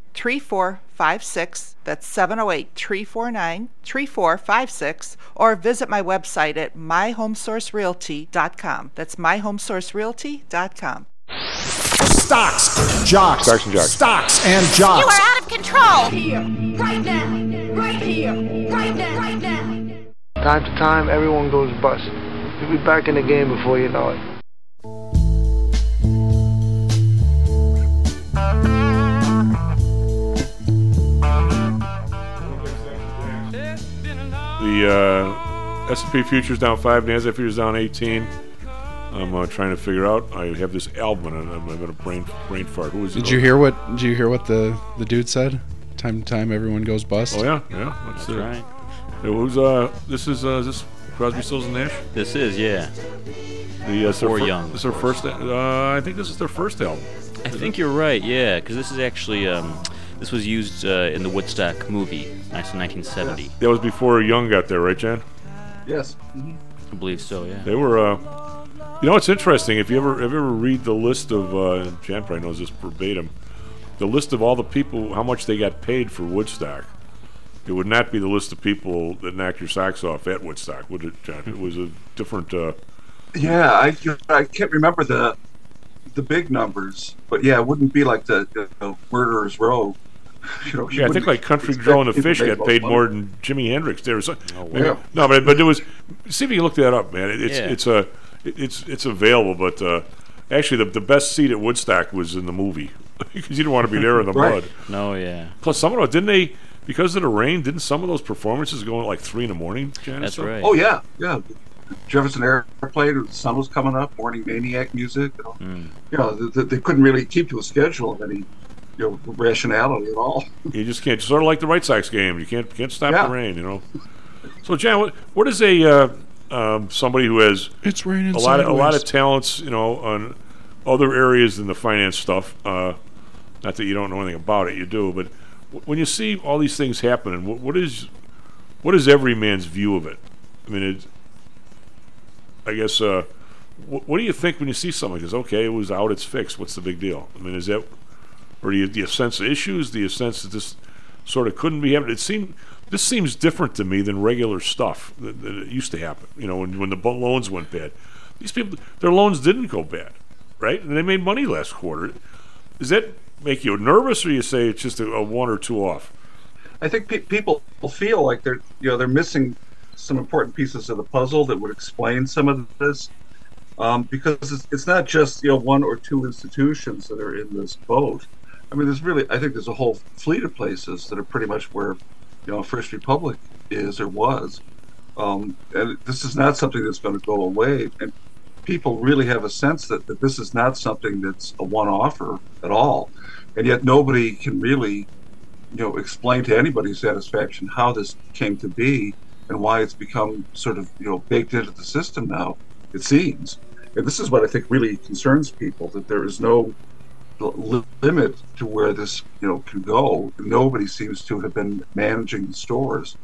3456. That's 708 349 3456. Or visit my website at myhomesourcerealty.com. That's myhomesourcerealty.com. Stocks, jocks. Stocks and jocks. Stocks and You are out of control. Here, right now, right here, right now, right now. Time to time, everyone goes bust. You'll be back in the game before you know it. The uh, S&P futures down five, Nasdaq futures down 18. I'm uh, trying to figure out. I have this album, and I'm, I'm going to brain brain fart. Who is it? Did you hear what? Did you hear what the the dude said? Time to time, everyone goes bust. Oh yeah, yeah. That's, That's it. right. Yeah, who's uh? This is uh, is this Crosby, Stills and Nash. This is, yeah. The uh, it's fir- Young. This is their first. Uh, I think this is their first album. I think you're right, yeah, because this is actually um, this was used uh, in the Woodstock movie, in 1970. That was before Young got there, right, Jan? Yes. I believe so, yeah. They were. Uh, you know, it's interesting. If you ever, if you ever read the list of, uh, Jan probably knows this verbatim, the list of all the people, how much they got paid for Woodstock. It would not be the list of people that knocked your socks off at Woodstock, would it, John? It was a different. Uh, Yeah, I, I can't remember the the big numbers, but yeah, it wouldn't be like the, the, the Murderers Row. You know, yeah, I think like Country expect Joe and the Fish got paid money. more than Jimi Hendrix. There was a, wow. no, but but there was. See if you look that up, man. It, it's Yeah. it's a it's it's available, but uh, actually the the best seat at Woodstock was in the movie [laughs] because you didn't want to be there in the Right. mud. No, yeah. Plus, some of them didn't they because of the rain. Didn't some of those performances go at like three in the morning? Jan, That's right. Oh yeah, yeah. Jefferson Airplane, the sun was coming up, morning maniac music. You know, Mm. you know th- th- they couldn't really keep to a schedule of any you know rationality at all. [laughs] You just can't. Sort of like the White Sox game. You can't can't stop Yeah. the rain. You know. So, Jan, what what is a uh, um, somebody who has It's raining a lot of a lot of talents, you know, on other areas than the finance stuff. Uh, not that you don't know anything about it, you do. But w- when you see all these things happening, what, what is what is every man's view of it? I mean, it, I guess. Uh, what do you think when you see something? Because okay, it was out, it's fixed. What's the big deal? I mean, is that, or do you, do you sense of issues? Do you sense that this sort of couldn't be happening? It seemed this seems different to me than regular stuff that, that used to happen. You know, when when the loans went bad, these people their loans didn't go bad, right? And they made money last quarter. Does that make you nervous, or you say it's just a, a one or two off? I think pe- people feel like they're you know they're missing some important pieces of the puzzle that would explain some of this, um, because it's, it's not just you know one or two institutions that are in this boat. I mean, there's really I think there's a whole fleet of places that are pretty much where you know First Republic is or was, um, and this is not something that's going to go away. And people really have a sense that, that this is not something that's a one-offer at all, and yet nobody can really you know, explain to anybody's satisfaction how this came to be and why it's become sort of, you know, baked into the system now, it seems. And this is what I think really concerns people that there is no limit to where this, you know, can go. Nobody seems to have been managing the stores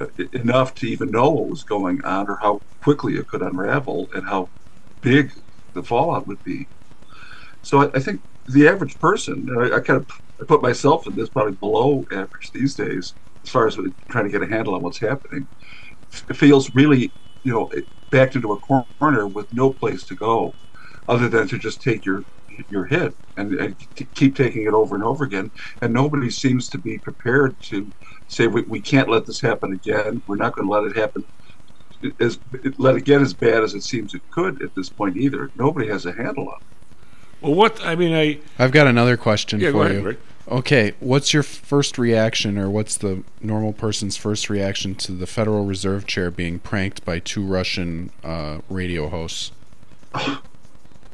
uh, enough to even know what was going on or how quickly it could unravel and how big the fallout would be. So I, I think the average person, I, I kind of I put myself in this probably below average these days, as far as trying to get a handle on what's happening, f- feels really, you know, backed into a corner with no place to go, other than to just take your your hit and, and t- keep taking it over and over again. And nobody seems to be prepared to say we, we can't let this happen again. We're not going to let it happen as let it get as bad as it seems it could at this point either. Nobody has a handle on it. Well, what I mean, I I've got another question Yeah, go for ahead, you. Rick. Okay, what's your first reaction, or what's the normal person's first reaction to the Federal Reserve Chair being pranked by two Russian uh, radio hosts? [sighs] [laughs]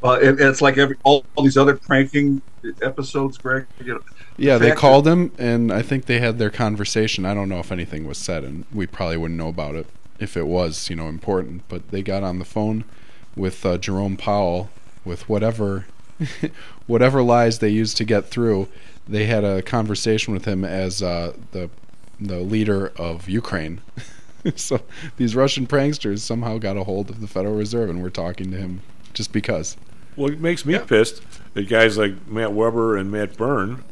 Well, it, it's like every all, all these other pranking episodes, Greg. You know, Yeah, they called him, and I think they had their conversation. I don't know if anything was said, and we probably wouldn't know about it if it was, you know, important. But they got on the phone with uh, Jerome Powell with whatever, [laughs] whatever lies they used to get through. They had a conversation with him as uh, the the leader of Ukraine. [laughs] so these Russian pranksters somehow got a hold of the Federal Reserve, and we're talking to him just because. Well, it makes me pissed that guys like Matt Weber and Matt Byrne,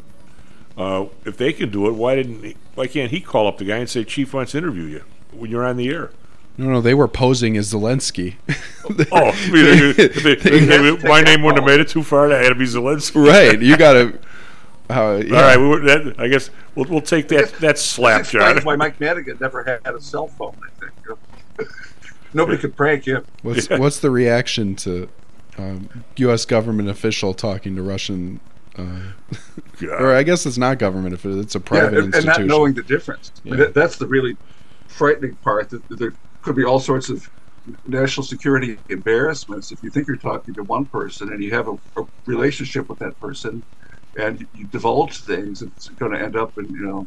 uh, if they can do it, why didn't he, why can't he call up the guy and say, "Chief wants to interview you when you're on the air"? No, no, they were posing as Zelensky. [laughs] Oh, I mean, they- they- they- they- my name wouldn't have made it too far. I had to be Zelensky. right. You got to. Uh, yeah. All right, we were, that, I guess we'll, we'll take that that slap, [laughs] That John. explains why Mike Madigan never had a cell phone. I think you know. Nobody could prank you. What's what's the reaction to um, U.S. government official talking to Russian? Uh, or I guess it's not government if it's a private yeah, and, and institution. not knowing the difference. I mean, Yeah. that, that's the really frightening part. That that there could be all sorts of national security embarrassments if you think you're talking to one person and you have a, a relationship with that person, and you, you divulge things. It's going to end up in you know.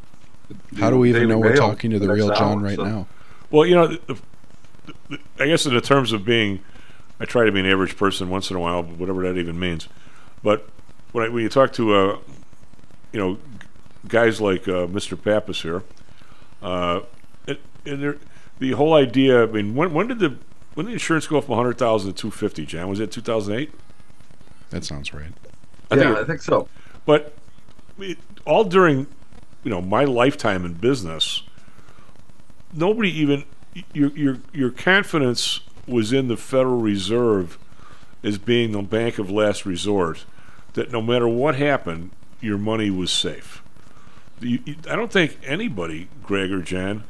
How do we even know we're talking to the next real John right so- now? Well, you know, the, I guess in the terms of being, I try to be an average person once in a while, whatever that even means. But when, I, when you talk to, uh, you know, guys like uh, Mr. Pappas here, uh, it, and there, the whole idea. I mean, when, when did the when did the insurance go from 100,000 to 250? John, was it 2008? That sounds right. Yeah, I think so. But it, all during, you know, my lifetime in business, nobody even your your your confidence was in the Federal Reserve as being the bank of last resort. That no matter what happened, your money was safe. You, you- I don't think anybody, Greg or Jan,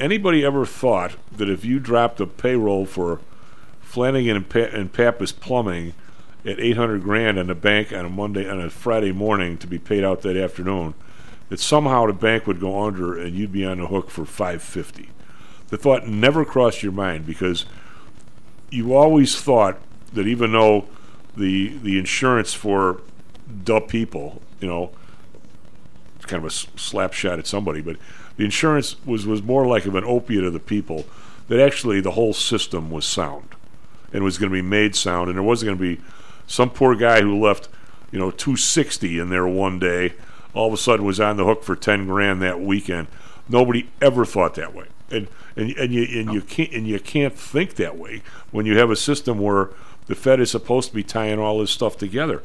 anybody ever thought that if you dropped a payroll for Flannigan and, pa- and Pappas Plumbing at 800 grand in the bank on a Monday on a Friday morning to be paid out that afternoon, that somehow the bank would go under and you'd be on the hook for 550. The thought never crossed your mind because you always thought that even though the the insurance for duh people, you know, it's kind of a slap shot at somebody, but the insurance was was more like of an opiate of the people. That actually the whole system was sound and was going to be made sound, and there wasn't going to be some poor guy who left, you know, 260 in there one day, all of a sudden was on the hook for 10 grand that weekend. Nobody ever thought that way, and and and you and you can't and you can't think that way when you have a system where the Fed is supposed to be tying all this stuff together,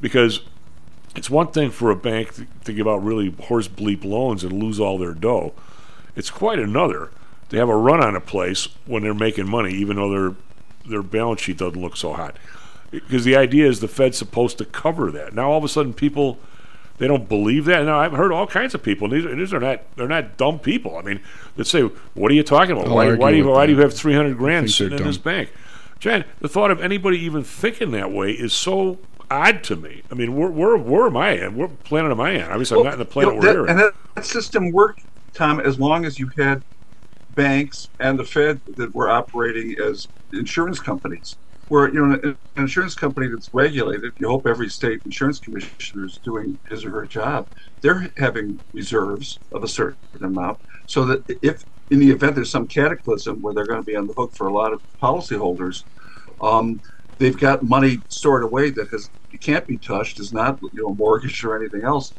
because it's one thing for a bank to, to give out really horse bleep loans and lose all their dough. It's quite another to have a run on a place when they're making money, even though their their balance sheet doesn't look so hot. Because the idea is the Fed's supposed to cover that. Now all of a sudden people they don't believe that. Now I've heard all kinds of people. And these, and these are not they're not dumb people. I mean, that say, "What are you talking about? I'll Why, why do you with why do you have three hundred grand sitting in this bank?" Jan, the thought of anybody even thinking that way is so odd to me. I mean, where where, where am I at? What planet am I on? Obviously, I'm not in the planet you know, we're that- here. And that, that system worked, Tom, as long as you had banks and the Fed that were operating as insurance companies. Where you know an insurance company that's regulated, you hope every state insurance commissioner is doing his or her job. They're having reserves of a certain amount, so that if in the event there's some cataclysm where they're going to be on the hook for a lot of policyholders, um, they've got money stored away that has can't be touched, is not you know mortgaged or anything else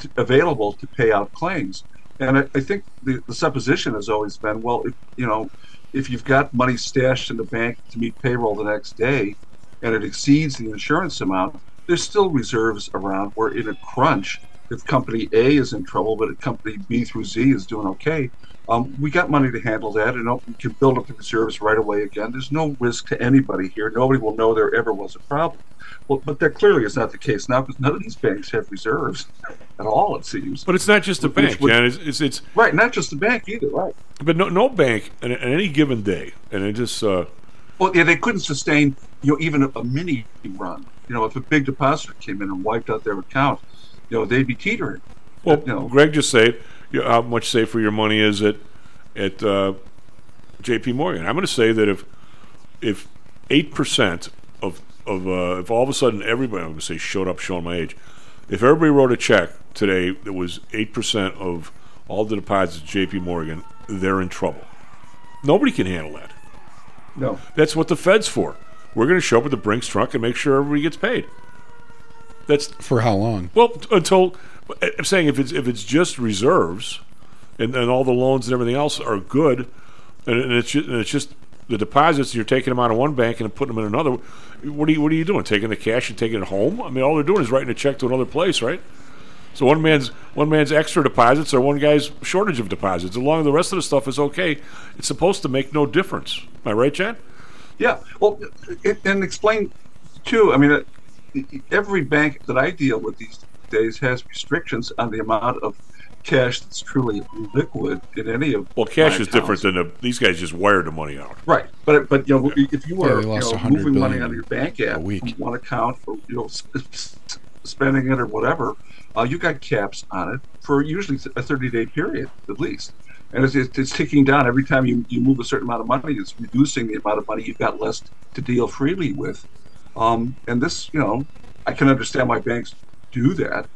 to, available to pay out claims. And I, I think the, the supposition has always been, well, if, you know, if you've got money stashed in the bank to meet payroll the next day, and it exceeds the insurance amount, there's still reserves around. Where in a crunch, if company A is in trouble, but company B through Z is doing okay, um, we got money to handle that, and we can build up the reserves right away again. There's no risk to anybody here. Nobody will know there ever was a problem. Well, but that clearly is not the case now because none of these banks have reserves at all. It seems. But it's not just the Which bank, Jan. It's, it's, it's right, not just the bank either. Right. but no no bank on, any given day, and it just uh, Well, yeah, they couldn't sustain you know even a, a mini run. You know, if a big depositor came in and wiped out their account, you know, they'd be teetering. Well, Greg just said you know, how much safer your money is at at uh, J.P. Morgan. I'm going to say that if if eight percent of of uh, if all of a sudden everybody I'm going to say showed up showing my age, if everybody wrote a check today that was eight percent of all the deposits at J.P. Morgan, they're in trouble. Nobody can handle that. No. That's what the Fed's for. We're going to show up with the Brinks trunk and make sure everybody gets paid. That's For how long? well, until I'm saying if it's if it's just reserves, and, and all the loans and everything else are good, and, and it's just, and it's just the deposits you're taking them out of one bank and putting them in another. What are you what are you doing? Taking the cash and taking it home? I mean, all they're doing is writing a check to another place, right? So one man's one man's extra deposits or one guy's shortage of deposits. Along with the rest of the stuff is okay. It's supposed to make no difference. Am I right, Chad? Yeah. Well, it, and explain too. I mean, uh, every bank that I deal with these days has restrictions on the amount of cash that's truly liquid in any of. Well, cash my is different than the, these guys just wired the money out. Right, but but you know, if you Yeah, are they you know, moving money out of your bank a app week. one account, or you know, s- s- spending it or whatever, uh, you got caps on it for usually a thirty-day period at least, and it's, it's, it's ticking down every time you, you move a certain amount of money. It's reducing the amount of money you've got less to deal freely with, um, and this, you know, I can understand why banks do that.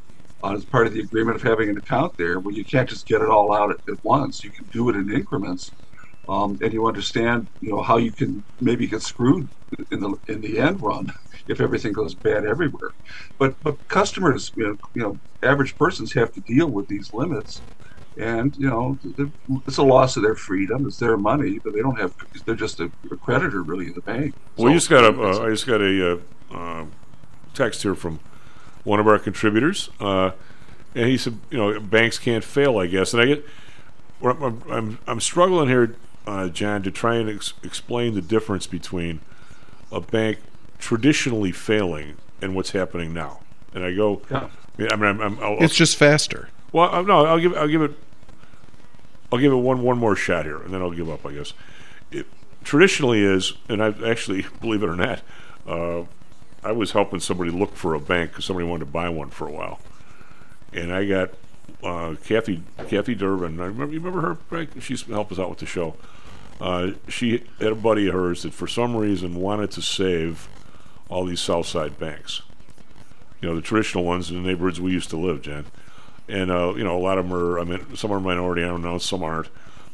Uh, as part of the agreement of having an account there, where you can't just get it all out at, at once. You can do it in increments, um, and you understand, you know, how you can maybe get screwed in the in the end run [laughs] if everything goes bad everywhere. But but customers, you know, you know, average persons have to deal with these limits, and you know, it's a loss of their freedom. It's their money, but they don't have. They're just a, a creditor, really, in the bank. Well, we So- just got a, uh, I just got a uh, uh, text here from one of our contributors, uh, and he said, you know, banks can't fail, I guess. And I get, I'm, I'm, I'm struggling here, uh, John, to try and ex- explain the difference between a bank traditionally failing and what's happening now. And I go, Yeah. I mean, I'm, I'm, I'll, It's just faster. well, uh, no, I'll give I'll give it I'll give it one one more shot here, and then I'll give up. I guess it traditionally is, and I actually [laughs] believe it or not, uh, I was helping somebody look for a bank because somebody wanted to buy one for a while, and I got uh, Kathy Kathy Durbin. I remember you remember her? Right? She's helped us out with the show. Uh, she had a buddy of hers that for some reason wanted to save all these South Side banks. You know, the traditional ones in the neighborhoods we used to live, Jen and uh, you know a lot of them are. I mean, some are minority. I don't know. Some aren't,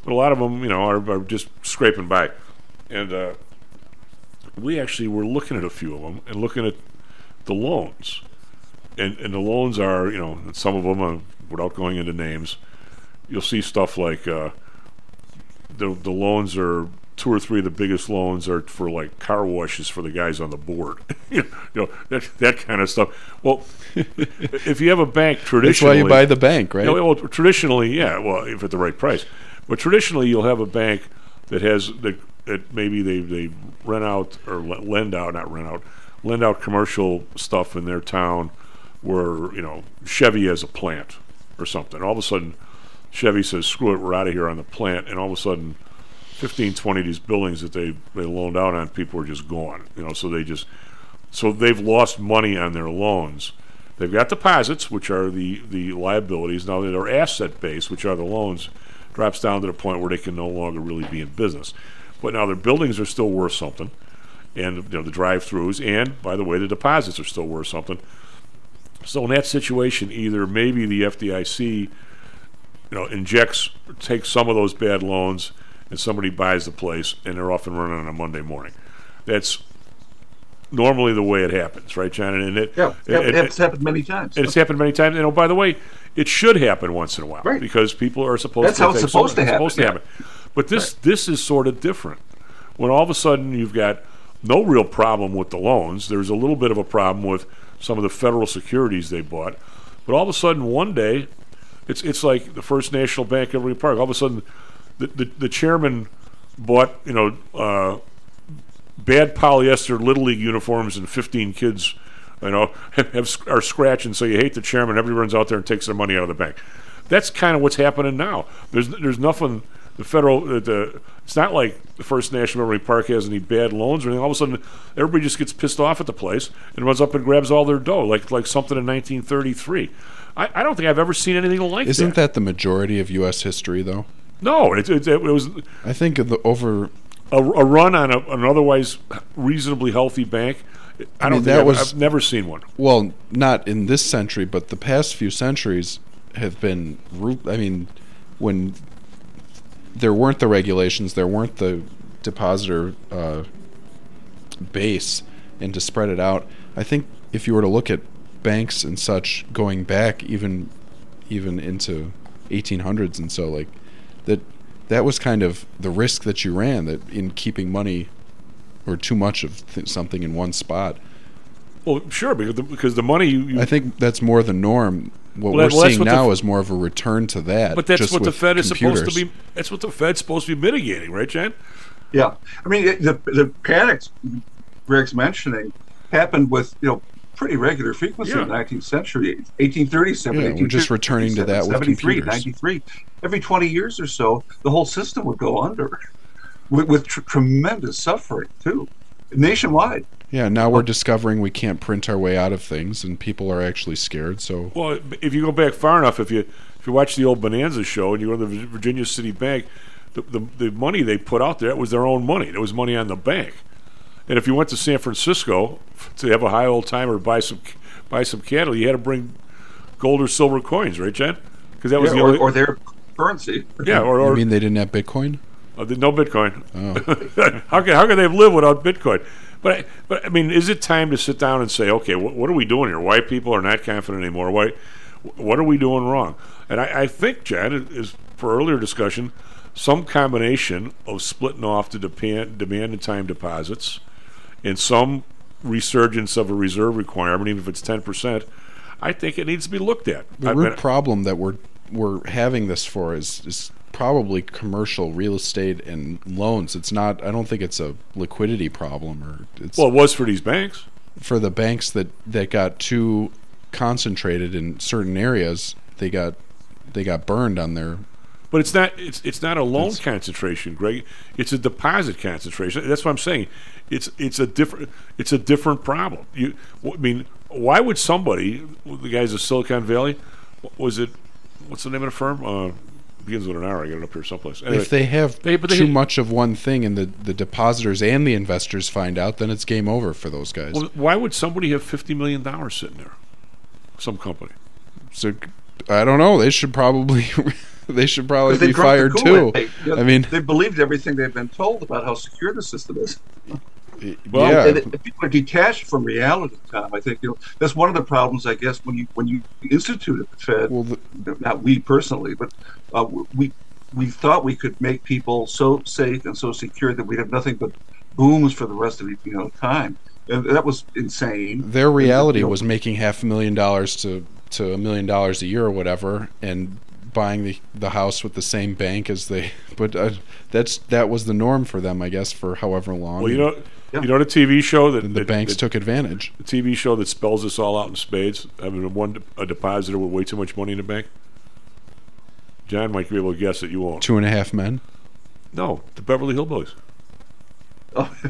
but a lot of them, you know, are, are just scraping by. And uh, we actually were looking at a few of them and looking at the loans, and and the loans are, you know, some of them, are, without going into names, you'll see stuff like uh, the the loans are two or three of the biggest loans are for like car washes for the guys on the board. [laughs] you know, that that kind of stuff. Well, if you have a bank traditionally, [laughs] That's why you buy the bank, right? you know, well, traditionally, yeah. Well, if at the right price, but traditionally, you'll have a bank that has that, that maybe they they rent out or le- lend out, not rent out, lend out commercial stuff in their town, where you know Chevy has a plant or something. All of a sudden, Chevy says, "Screw it, we're out of here on the plant," and all of a sudden. 15, 20 of these buildings that they, they loaned out on, people are just gone. You know, so they just so they've lost money on their loans. They've got deposits, which are the, the liabilities. Now their asset base, which are the loans, drops down to the point where they can no longer really be in business. But now their buildings are still worth something, and you know the drive-throughs, and by the way, the deposits are still worth something. So in that situation, either maybe the FDIC, you know, injects, takes some of those bad loans, and somebody buys the place, and they're off and running on a Monday morning. That's normally the way it happens, right, John? And it, Yeah, it- it, it- it's happened many times. and it's happened many times. And oh, by the way, it should happen once in a while Right. because people are supposed That's to. how it's supposed to it's supposed to happen, happen. But this this is sort of different. When all of a sudden you've got no real problem with the loans, there's a little bit of a problem with some of the federal securities they bought. But all of a sudden, one day, it's it's like the First National Bank of Evergreen Park. All of a sudden, the the, the chairman bought you know uh, bad polyester little league uniforms and 15 kids you know [laughs] have, are scratching so you hate the chairman everybody runs out there and takes their money out of the bank that's kind of what's happening now there's there's nothing the federal uh, the it's not like the first national memory park has any bad loans or anything all of a sudden everybody just gets pissed off at the place and runs up and grabs all their dough like like something in 1933 i, I don't think i've ever seen anything like Isn't that that the majority of U.S. history, though? no it, it, it was I think the over. a, a run on a, an otherwise reasonably healthy bank. I, I don't mean, think that I've, was- I've never seen one. Well, not in this century, but the past few centuries have been. I mean, when there weren't the regulations, there weren't the depositor uh, base, and to spread it out, I think if you were to look at banks and such going back even even into 1800s and so like that that was kind of the risk that you ran that in keeping money or too much of th- something in one spot. Well, sure, because the, because the money you, you I think that's more the norm what Well, we're well, seeing what now f- is more of a return to that. But that's just what the with Fed is supposed to be. That's what the Fed's supposed to be mitigating, right, Jan? Yeah, I mean the the panics Greg's mentioning happened with you know pretty regular frequency in the 19th century, 1837. Yeah, we're just returning to that with 73, computers. 93. Every 20 years or so, the whole system would go under [laughs] with, with tr- tremendous suffering too, nationwide. Yeah, now we're discovering we can't print our way out of things, and people are actually scared. So Well, if you go back far enough, if you if you watch the old Bonanza show and you go to the Virginia City Bank, the, the the money they put out there was their own money. It was money on the bank. And if you went to San Francisco to have a high old time or buy some buy some cattle, you had to bring gold or silver coins, right, Jen? Because that was Yeah, the or, only or their currency. yeah, or, or you mean they didn't have Bitcoin? uh, the- no Bitcoin. Oh. [laughs] how can how can they live without Bitcoin? But I, but I mean, is it time to sit down and say, okay, what, what are we doing here? Why people are not confident anymore? Why what are we doing wrong? And I, I think, Jen, is- for earlier discussion, some combination of splitting off the demand, demand and time deposits, and some resurgence of a reserve requirement, even if it's ten percent. I think it needs to be looked at. The I root mean, problem that we're we're having this for is is probably commercial real estate and loans. It's not. I don't think it's a liquidity problem, or it's well, it was for these banks. for the banks that that got too concentrated in certain areas. They got they got burned on their. But it's not it's it's not a loan concentration, Greg. It's a deposit concentration. That's what I'm saying. It's it's a different it's a different problem. You I mean, why would somebody the guys of Silicon Valley was it what's the name of the firm? Uh, begins with an R. I got it up here someplace. Anyway, if they have they- but they- too much of one thing, and the the depositors and the investors find out, then it's game over for those guys. well, why would somebody have fifty million dollars sitting there? Some company. So I don't know. They should probably [laughs] they should probably be fired too. They- you know, I mean, they believed everything they've been told about how secure the system is. Well, yeah. and if people are detached from reality, Tom, I think you know that's one of the problems. I guess when you when you instituted the Fed, well, the, not we personally, but uh, we we thought we could make people so safe and so secure that we'd have nothing but booms for the rest of you know time, and that was insane. their reality was making half a million dollars to to a million dollars a year or whatever, and buying the the house with the same bank as they. [laughs] But uh, that's that was the norm for them, I guess, for however long. Well, you know, you know the TV show that And the that- banks that- took advantage. The TV show that spells this all out in spades, having one a depositor with way too much money in the bank. John might be able to guess it. You won't. Two and a half men. No, the Beverly Hillbillies. Oh. [laughs]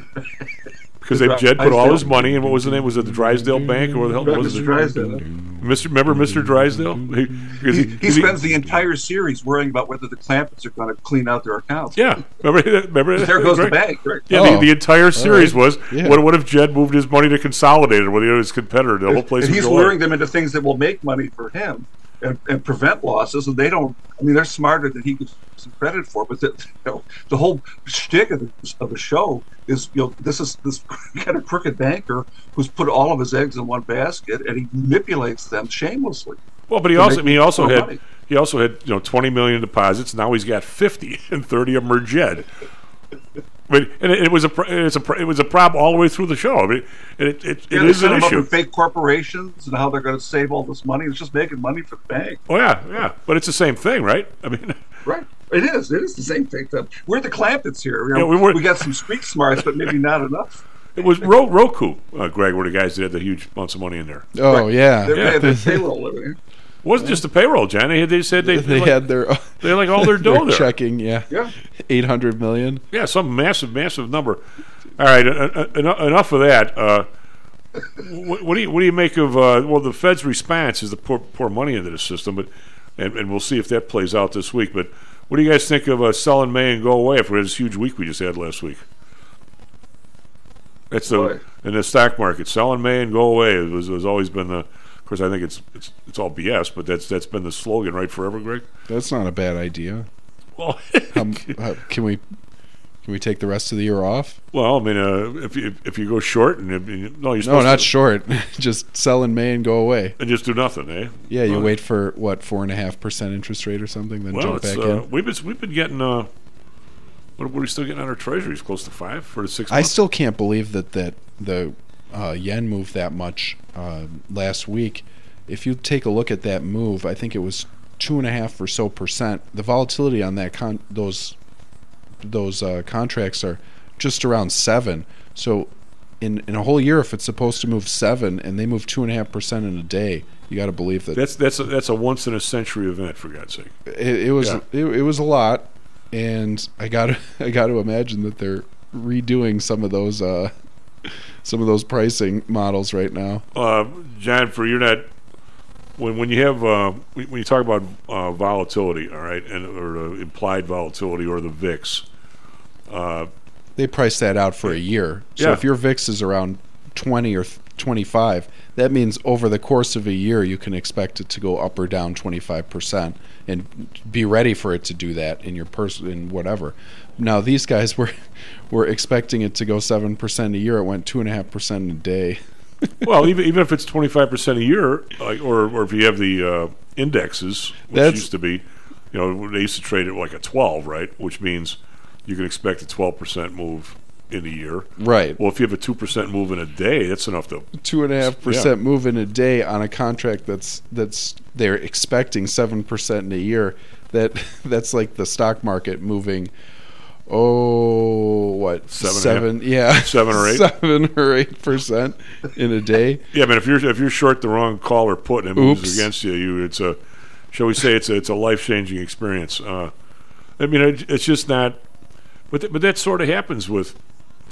Because they Jed put all his money in what was the name? Was it the Drysdale Bank or the hell was Mr. it? Drysdale. Mr. Remember Mr. Drysdale? He, He, he, he spends the entire series worrying about whether the Clampetts are going to clean out their accounts. Yeah, remember? Remember? [laughs] There goes the bank. Right? Yeah, Oh. the, the oh. entire series right. was Yeah. what, what if Jed moved his money to Consolidated with his competitor? The whole place and he's luring them into things that will make money for him and, and prevent losses. And they don't. I mean, they're smarter than he gives some credit for. But the, you know, the whole shtick of the, of the show is, you know, this is this [laughs] kind of crooked banker who's put all of his eggs in one basket, and he manipulates them shamelessly. Well, but he also I mean, he also had money. he also had you know twenty million deposits. Now he's got fifty, [laughs] and thirty of them are Jed. But and it, it was a it's a it was a problem all the way through the show. I mean, it it, it, Yeah, it they is set an issue. fake corporations and how they're going to save all this money. It's just making money for the bank. Oh yeah, yeah, but it's the same thing, right? I mean, [laughs] Right. It is. It is the same thing. We're the Clampetts here. You know, Yeah, we were- we got some street smarts, but maybe not enough. [laughs] it was Ro- Roku, uh, Greg, were the guys that had the huge amounts of money in there. Oh yeah, They're Yeah. paying their payroll living here. It wasn't just the payroll, John. They, had, they said they they like, had their they had like all [laughs] their dough there. checking. Yeah, Yeah. eight hundred million. Yeah, some massive, massive number. All right, uh, uh, enough of that. Uh, what, what do you what do you make of? Uh, well, the Fed's response is to pour, pour money into the system, but and, and we'll see if that plays out this week. But what do you guys think of uh, sell in May and go away after this huge week we just had last week? That's the Boy. in the stock market. Sell in May and go away it was, has always been the. Course, I think it's it's it's all BS, but that's that's been the slogan right forever, Greg. That's not a bad idea. Well, [laughs] How, how, can we can we take the rest of the year off? well, I mean, uh, if you if you go short and if you, no, you're No, not to, short. [laughs] Just sell in May and go away. and just do nothing, eh? Yeah, you wait for what four and a half percent interest rate or something, then Well, jump back uh, in. we've been we've been getting uh, what, are we still getting on our treasuries? Close to five for the six. I still can't believe that that the uh, yen moved that much uh, last week. if you take a look at that move, I think it was two and a half or so percent. The volatility on that con- those those uh, contracts are just around seven. So in in a whole year, if it's supposed to move seven and they move two and a half percent in a day, you got to believe that That's that's a, that's a once in a century event for God's sake. it, it was Yeah. it, it was a lot, and I got to [laughs] I got to imagine that they're redoing some of those uh, [laughs] some of those pricing models right now. Uh, John, for you're not when when you have uh, when you talk about uh, volatility, all right, and or uh, implied volatility or the VIX. Uh, They price that out for a year. So Yeah. if your VIX is around 20 or 25, that means over the course of a year you can expect it to go up or down 25% and be ready for it to do that in your person in whatever. Now these guys were [laughs] were expecting it to go 7% a year. It went 2.5% a day. [laughs] well, even even if it's twenty five percent a year, like, or or if you have the uh, indexes, which That's- used to be, you know, they used to trade at like a twelve, right? Which means you can expect a twelve percent move in a year. Right. Well, if you have a two percent move in a day, that's enough to two and a half percent move in a day on a contract that's that's they're expecting seven percent in a year. That [laughs] that's like the stock market moving. Oh, what Seven seven? yeah, seven or eight? [laughs] seven or eight percent in a day. [laughs] Yeah, I mean, if you're if you're short the wrong call or put and it moves against you, you it's a, shall we say, it's a, it's a life changing experience. Uh, I mean, it, it's just not, but th- but that sort of happens with.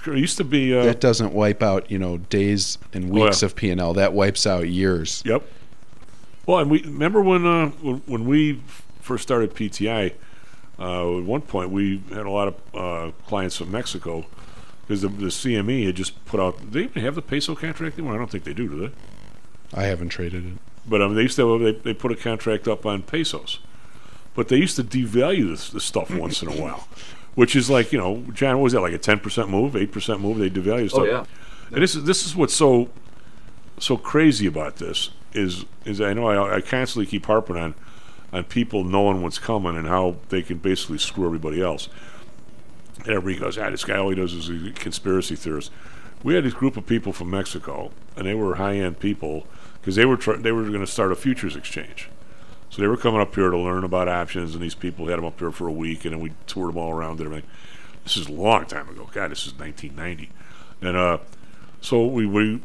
It used to be. Uh, That doesn't wipe out you know days and Oh, yeah. weeks of P and L. That wipes out years. Yep. Well, and we remember when uh, when, when we first started PTI. Uh, at one point, we had a lot of uh, clients from Mexico because the, the CME had just put out. Do they even have the peso contract anymore? I don't think they do, do they? I haven't traded it. But um, they used to they, they put a contract up on pesos, but they used to devalue this, this stuff once in a while, which is like you know, John, what was that like a ten percent move, eight percent move? They devalue stuff. Oh, yeah. And this is this is what's so so crazy about this is is I know I, I constantly keep harping on on people knowing what's coming and how they can basically screw everybody else. And everybody goes, ah, this guy all he does is a conspiracy theorist. We had this group of people from Mexico, and they were high end people because they were they were going to start a futures exchange. So they were coming up here to learn about options, and these people had them up here for a week, and then we toured them all around and everything. This is a long time ago. God, this is 1990, and uh, so we we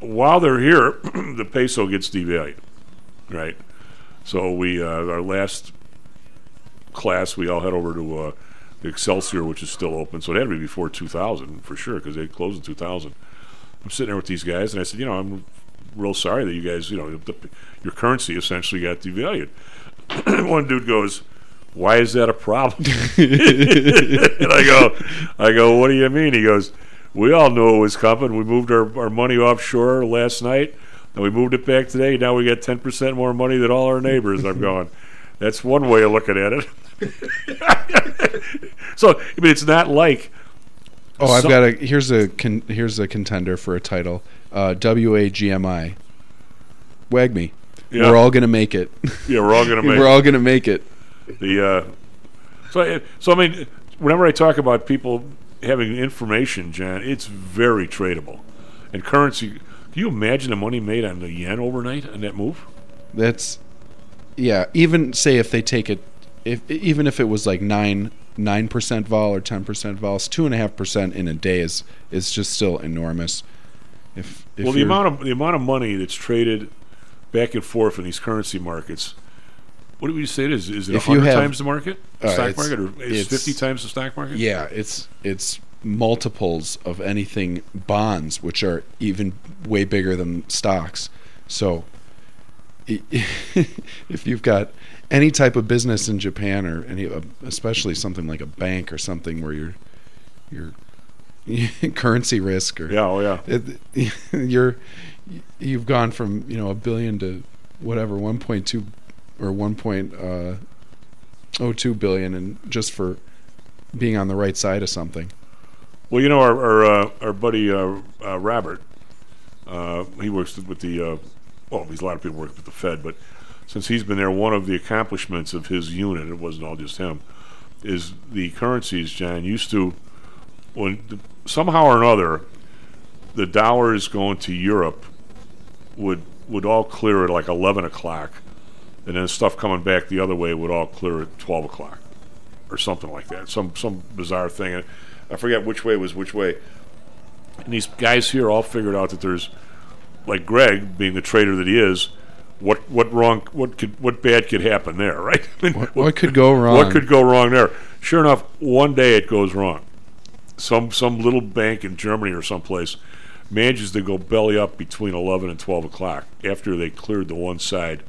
while they're here, [clears throat] the peso gets devalued, right? So we uh, our last class, we all head over to uh, the Excelsior, which is still open. So it had to be before 2000 for sure, because they closed in 2000. I'm sitting there with these guys, and I said, you know, I'm real sorry that you guys, you know, the, your currency essentially got devalued. [clears throat] One dude goes, "Why is that a problem?" [laughs] and I go, "I go, what do you mean?" He goes, "We all knew it was coming. We moved our, our money offshore last night, and we moved it back today. Now we got 10% more money than all our neighbors." I'm going, [laughs] "That's one way of looking at it." [laughs] so I mean, it's not like. Oh, I've some- got a here's a con, here's a contender for a title. Uh, WAGMI. Wag me. Yeah. We're all gonna make it. Yeah, we're all gonna [laughs] make We're all gonna make it. The uh, so so I mean, whenever I talk about people having information, John, it's very tradable, and currency. Can you imagine the money made on the yen overnight on that move? That's yeah. Even say if they take it, if even if it was like nine nine percent vol or ten percent vol, two and a half percent in a day is is just still enormous. If, if well, the amount of the amount of money that's traded back and forth in these currency markets. What do we say it is? Is it hundred times the market, the uh, stock market, or is fifty times the stock market? Yeah, it's it's multiples of anything bonds, which are even way bigger than stocks. So, [laughs] if you've got any type of business in Japan, or any, uh, especially something like a bank or something where you're you're [laughs] currency risk or Yeah, oh, yeah. [laughs] it, you're you've gone from you know a billion to whatever 1.2 or 1.02 billion and just for being on the right side of something Well, you know our our, uh, our buddy uh, uh, Robert, uh, he works with the uh, well, he's a lot of people work with the Fed, but since he's been there, one of the accomplishments of his unit, it wasn't all just him, is the currencies. John used to when somehow or another, the dollars going to Europe would would all clear at like 11 o'clock, and then stuff coming back the other way would all clear at 12 o'clock, or something like that. Some some bizarre thing. And I forget which way was which way. And these guys here all figured out that there's, like Greg, being the traitor that he is, what what wrong, what could what bad could happen there, [laughs] right? I mean, What- what could go wrong? What could go wrong there? Sure enough, one day it goes wrong. Some some little bank in Germany or someplace manages to go belly up between 11 and 12 o'clock after they cleared the one side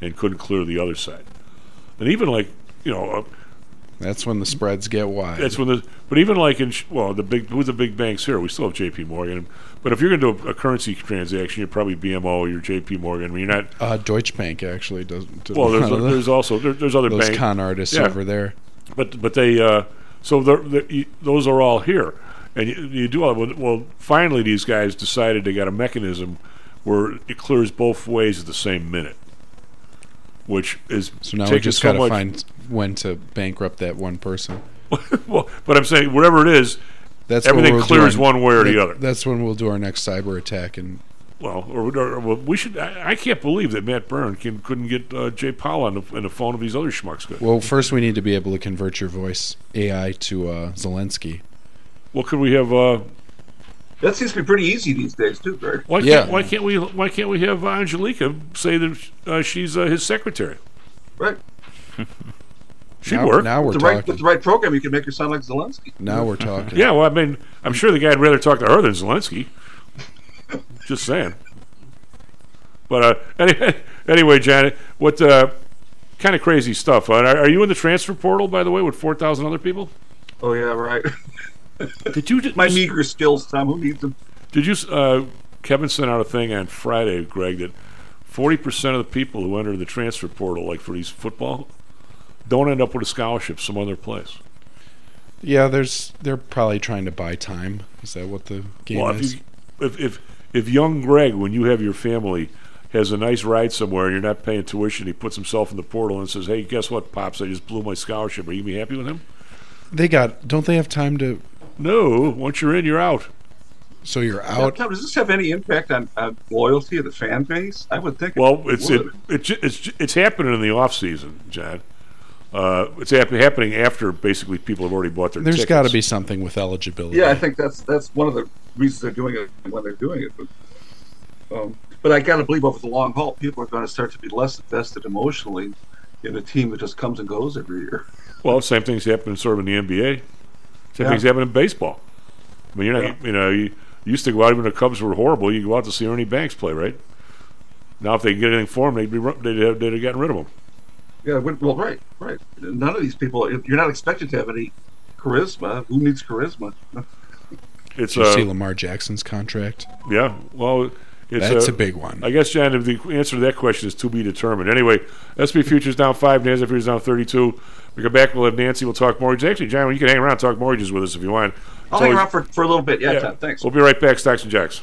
and couldn't clear the other side. And even like you know, uh, That's when the spreads get wide. that's when the but even like in well the big who's the big banks here? We still have J.P. Morgan, but if you're going to do a, a currency transaction, you're probably BMO, or you're J.P. Morgan. I mean, you're not. uh, Deutsche Bank actually does. does Well, there's [laughs] the- there's also there, there's other those banks con artists Yeah. over there. But but they uh, so they're, they you, those are all here, and you, you do all well, well. Finally, these guys decided they got a mechanism where it clears both ways at the same minute, which is So now we just so got to find when to bankrupt that one person. [laughs] well, but I'm saying whatever it is, That's everything we'll clears our- one way or the other. That's when we'll do our next cyber attack. And Well, or, or, well, we should. I, I can't believe that Matt Byrne can, couldn't get uh, Jay Powell on the, on the phone if these other schmucks could. well, first we need to be able to convert your voice AI to uh, Zelensky. Well, could we have? Uh, That seems to be pretty easy these days, too, Greg. why Yeah. can't Why can't we Why can't we have uh, Angelica say that uh, she's uh, his secretary? Right. [laughs] She'd now, work. Now we're with the, right, talking. with the right program, you can make her sound like Zelensky. Now we're talking. Yeah, well, I mean, I'm sure the guy'd rather talk to her than Zelensky. Just saying. But uh, [laughs] anyway, anyway, Janet, what uh, kind of crazy stuff? Uh, are, are you in the transfer portal, by the way, with four thousand other people? Oh, yeah, right. [laughs] Did you? My meager skills, Tom. Who needs them? Did you? Uh, Kevin sent out a thing on Friday, Greg, that forty percent of the people who enter the transfer portal, like for these football, don't end up with a scholarship some other place. Yeah, there's. They're probably trying to buy time. Is that what the game Well, if, is? you, if if if young Greg, when you have your family, has a nice ride somewhere and you're not paying tuition, he puts himself in the portal and says, "Hey, guess what, pops? I just blew my scholarship. Are you gonna be happy with him?" They got. Don't they have time to? No. Once you're in, you're out. So you're out. Tom, does this have any impact on, on loyalty of the fan base? I would think. Well, it it's it, would. it, ju- it's it's happening in the off season, John. Uh, it's hap- happening after basically people have already bought their. There's got to be something with eligibility. Yeah, I think that's that's one of the reasons they're doing it when they're doing it. But, um, but I got to believe over the long haul, people are going to start to be less invested emotionally in a team that just comes and goes every year. Well, same things happen sort of in the NBA. Same Yeah. things happen in baseball. I mean, you're not, you know, you, you used to go out even the Cubs were horrible. You go out to see Ernie Banks play, right? Now, if they could get anything for him, they'd be ru- they'd have, they'd have gotten rid of him. Yeah, well, well, right, right. None of these people, you're not expected to have any charisma. Who needs charisma? [laughs] It's Did you uh, see Lamar Jackson's contract? Yeah, well, it's That's uh, a big one. I guess, John, the answer to that question is to be determined. Anyway, SP futures down five, NASDAQ futures down thirty-two. We come back. We'll have Nancy. We'll talk mortgages. Actually, John, you can hang around and talk mortgages with us if you want. I'll It's hang around for, for a little bit. Yeah, Tom, thanks. We'll be right back. Stocks and Jocks.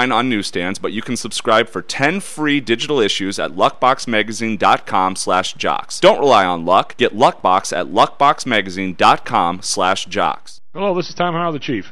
on newsstands, but you can subscribe for 10 free digital issues at luckboxmagazine.com slash jocks. Don't rely on luck. Get Luckbox at luckboxmagazine.com slash jocks. Hello, this is Tom Howell, the Chief.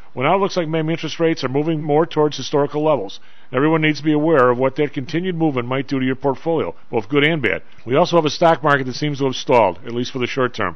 Well, now it looks like maybe interest rates are moving more towards historical levels. Everyone needs to be aware of what that continued movement might do to your portfolio, both good and bad. We also have a stock market that seems to have stalled, at least for the short term.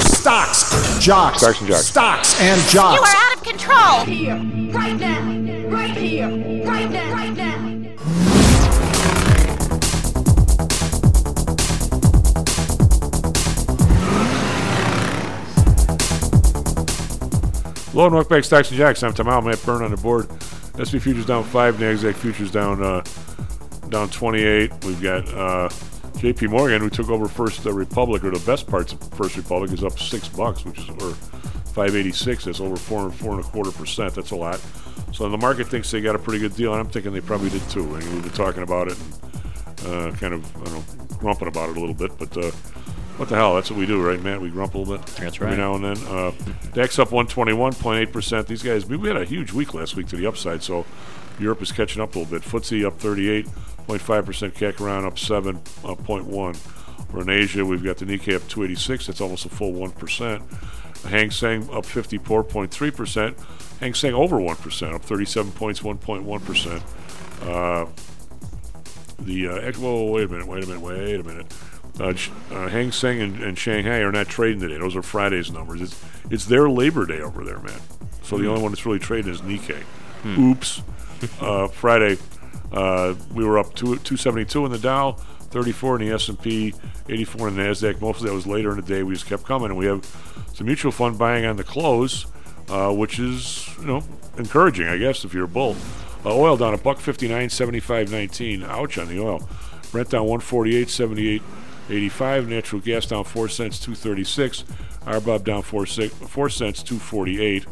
Stocks, jocks, Stocks and jocks. stocks and jocks. You are out of control. Here, right now, right here, right now, right now. Low and welcome back, Stocks and Jocks. I'm Tom Howell, Matt Byrne on the board. SP futures down five, Nasdaq futures down uh, down 28. We've got uh, J.P. Morgan, who took over First uh, Republic, or the best parts of First Republic, is up six bucks, which is or 586. That's over four and four and a quarter percent. That's a lot. So the market thinks they got a pretty good deal, and I'm thinking they probably did too. And we've been talking about it, and uh, kind of I don't know, grumping about it a little bit, but. Uh, what the hell? That's what we do, right, Matt? We grump a little bit. That's Every now and then. Uh, DAX up 121.8%. These guys, we we had a huge week last week to the upside, so Europe is catching up a little bit. FTSE up 38.5%. CAC around up 7.1. We're in Asia. We've got the Nikkei up 286. That's almost a full 1%. The Hang Seng up 54.3%. Hang Seng over 1%, up 37 points, 1.1%. Uh, the uh, whoa, wait a minute, wait a minute, wait a minute. Uh, uh, Hang Seng and, and Shanghai are not trading today. Those are Friday's numbers. It's it's their Labor Day over there, man. So the Hmm. only one that's really trading is Nikkei. Hmm. Oops. [laughs] uh, Friday, uh, we were up two, 272 in the Dow, 34 in the S&P, 84 in the Nasdaq. Most of that was later in the day. We just kept coming, and we have some mutual fund buying on the close, uh, which is you know encouraging, I guess, if you're a bull. Uh, oil down a buck 59, 75, 19. Ouch on the oil. Brent down 148, 78, 85. Natural gas down 4 cents, 236. RBOB down 4, six, 4 cents, 248.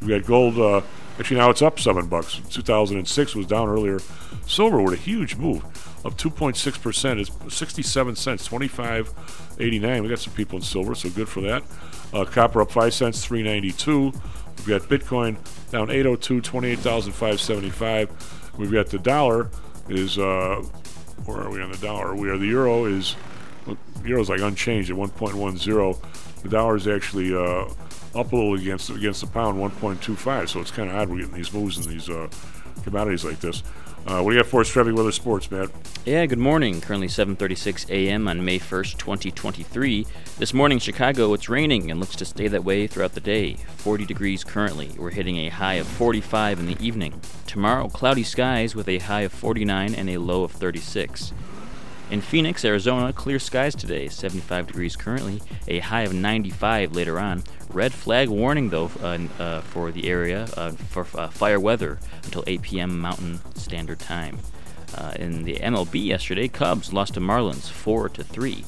We've got gold. Actually, now it's up 7 bucks. 2006 was down earlier. Silver with a huge move, up 2.6%. It's 67 cents, 25.89. We got some people in silver, so good for that. Uh, copper up 5 cents, 392. We've got Bitcoin down 802, 28,575. We've got the dollar is, uh, where are we on the dollar? We are, the euro is, well, euro's like unchanged at 1.10. The dollar is actually uh, up a little against against the pound, 1.25. So it's kind of odd we're getting these moves in these uh, commodities like this. Uh, what do you got for us, traffic weather sports, Matt? Yeah, good morning. Currently 7:36 a.m. on May 1st, 2023. This morning, Chicago, it's raining and looks to stay that way throughout the day. 40 degrees currently. We're hitting a high of 45 in the evening. Tomorrow, cloudy skies with a high of 49 and a low of 36. In Phoenix, Arizona, clear skies today, 75 degrees currently, a high of 95 later on. Red flag warning, though, uh, uh, for the area uh, for uh, fire weather until 8 p.m. Mountain Standard Time. Uh, in the MLB yesterday, Cubs lost to Marlins 4 to 3.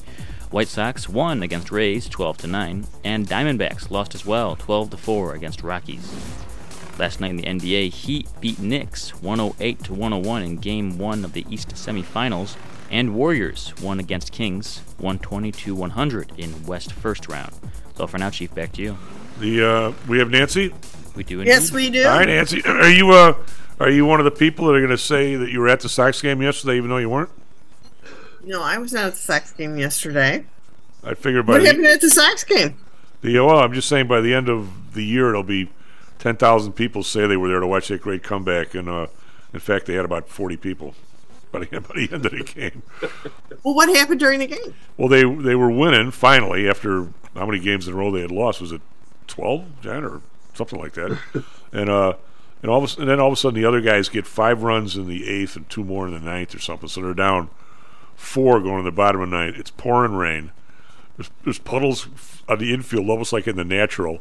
White Sox won against Rays 12 to 9, and Diamondbacks lost as well 12 to 4 against Rockies. Last night in the NBA, Heat beat Knicks 108 to 101 in Game 1 of the East semifinals, and Warriors won against Kings 120 to 100 in West first round. So for now, Chief, back to you. The uh, we have Nancy. We do. Yes, we do. All right, Nancy. Are you uh, are you one of the people that are going to say that you were at the Sox game yesterday, even though you weren't? No, I was not at the Sox game yesterday. I figured by What the, happened at the Sox game? the well, I'm just saying by the end of the year it'll be ten thousand people say they were there to watch that great comeback, and uh, in fact they had about forty people by the, [laughs] by the end of the game. Well, what happened during the game? Well, they they were winning finally after how many games in a row they had lost? Was it twelve, Jan, or something like that? [laughs] and uh, and all of a, and then all of a sudden the other guys get five runs in the eighth and two more in the ninth or something. So they're down four going to the bottom of the ninth. It's pouring rain. There's, there's puddles on the infield, almost like in the natural.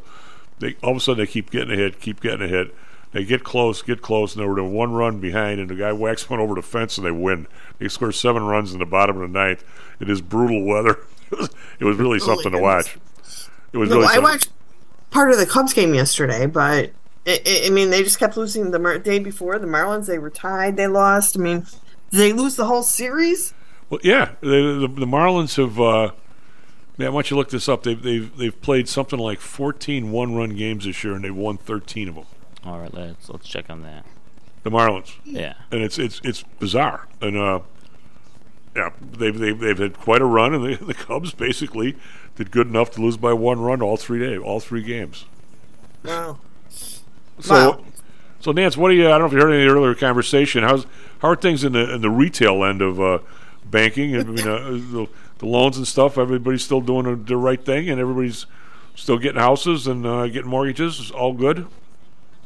They all of a sudden they keep getting a hit, keep getting a hit. They get close, get close, and they were one run behind, and the guy whacks one over the fence, and they win. They score seven runs in the bottom of the ninth. It is brutal weather. it was, [laughs] it was really something to watch. It was no, really. I something. watched part of the Cubs game yesterday, but I, I- I mean, they just kept losing the Mar- day before. The Marlins, they were tied, they lost. I mean, did they lose the whole series? Well, yeah, the, the, the Marlins have. Uh, man, why don't you look this up? They've they've they've played something like 14 one-run games this year, and they've won 13 of them. All right, let's let's check on that. The Marlins. Yeah. and it's it's it's bizarre, and uh, yeah, they've they've they've had quite a run, and the, the Cubs basically did good enough to lose by one run all three days, all three games. Wow. So, Wow. so Nance, what do you? I don't know if you heard any earlier conversation. How's how are things in the in the retail end of uh, banking? I mean, uh, [laughs] the, the loans and stuff. Everybody's still doing the- the right thing, and everybody's still getting houses and uh, getting mortgages. It's all good.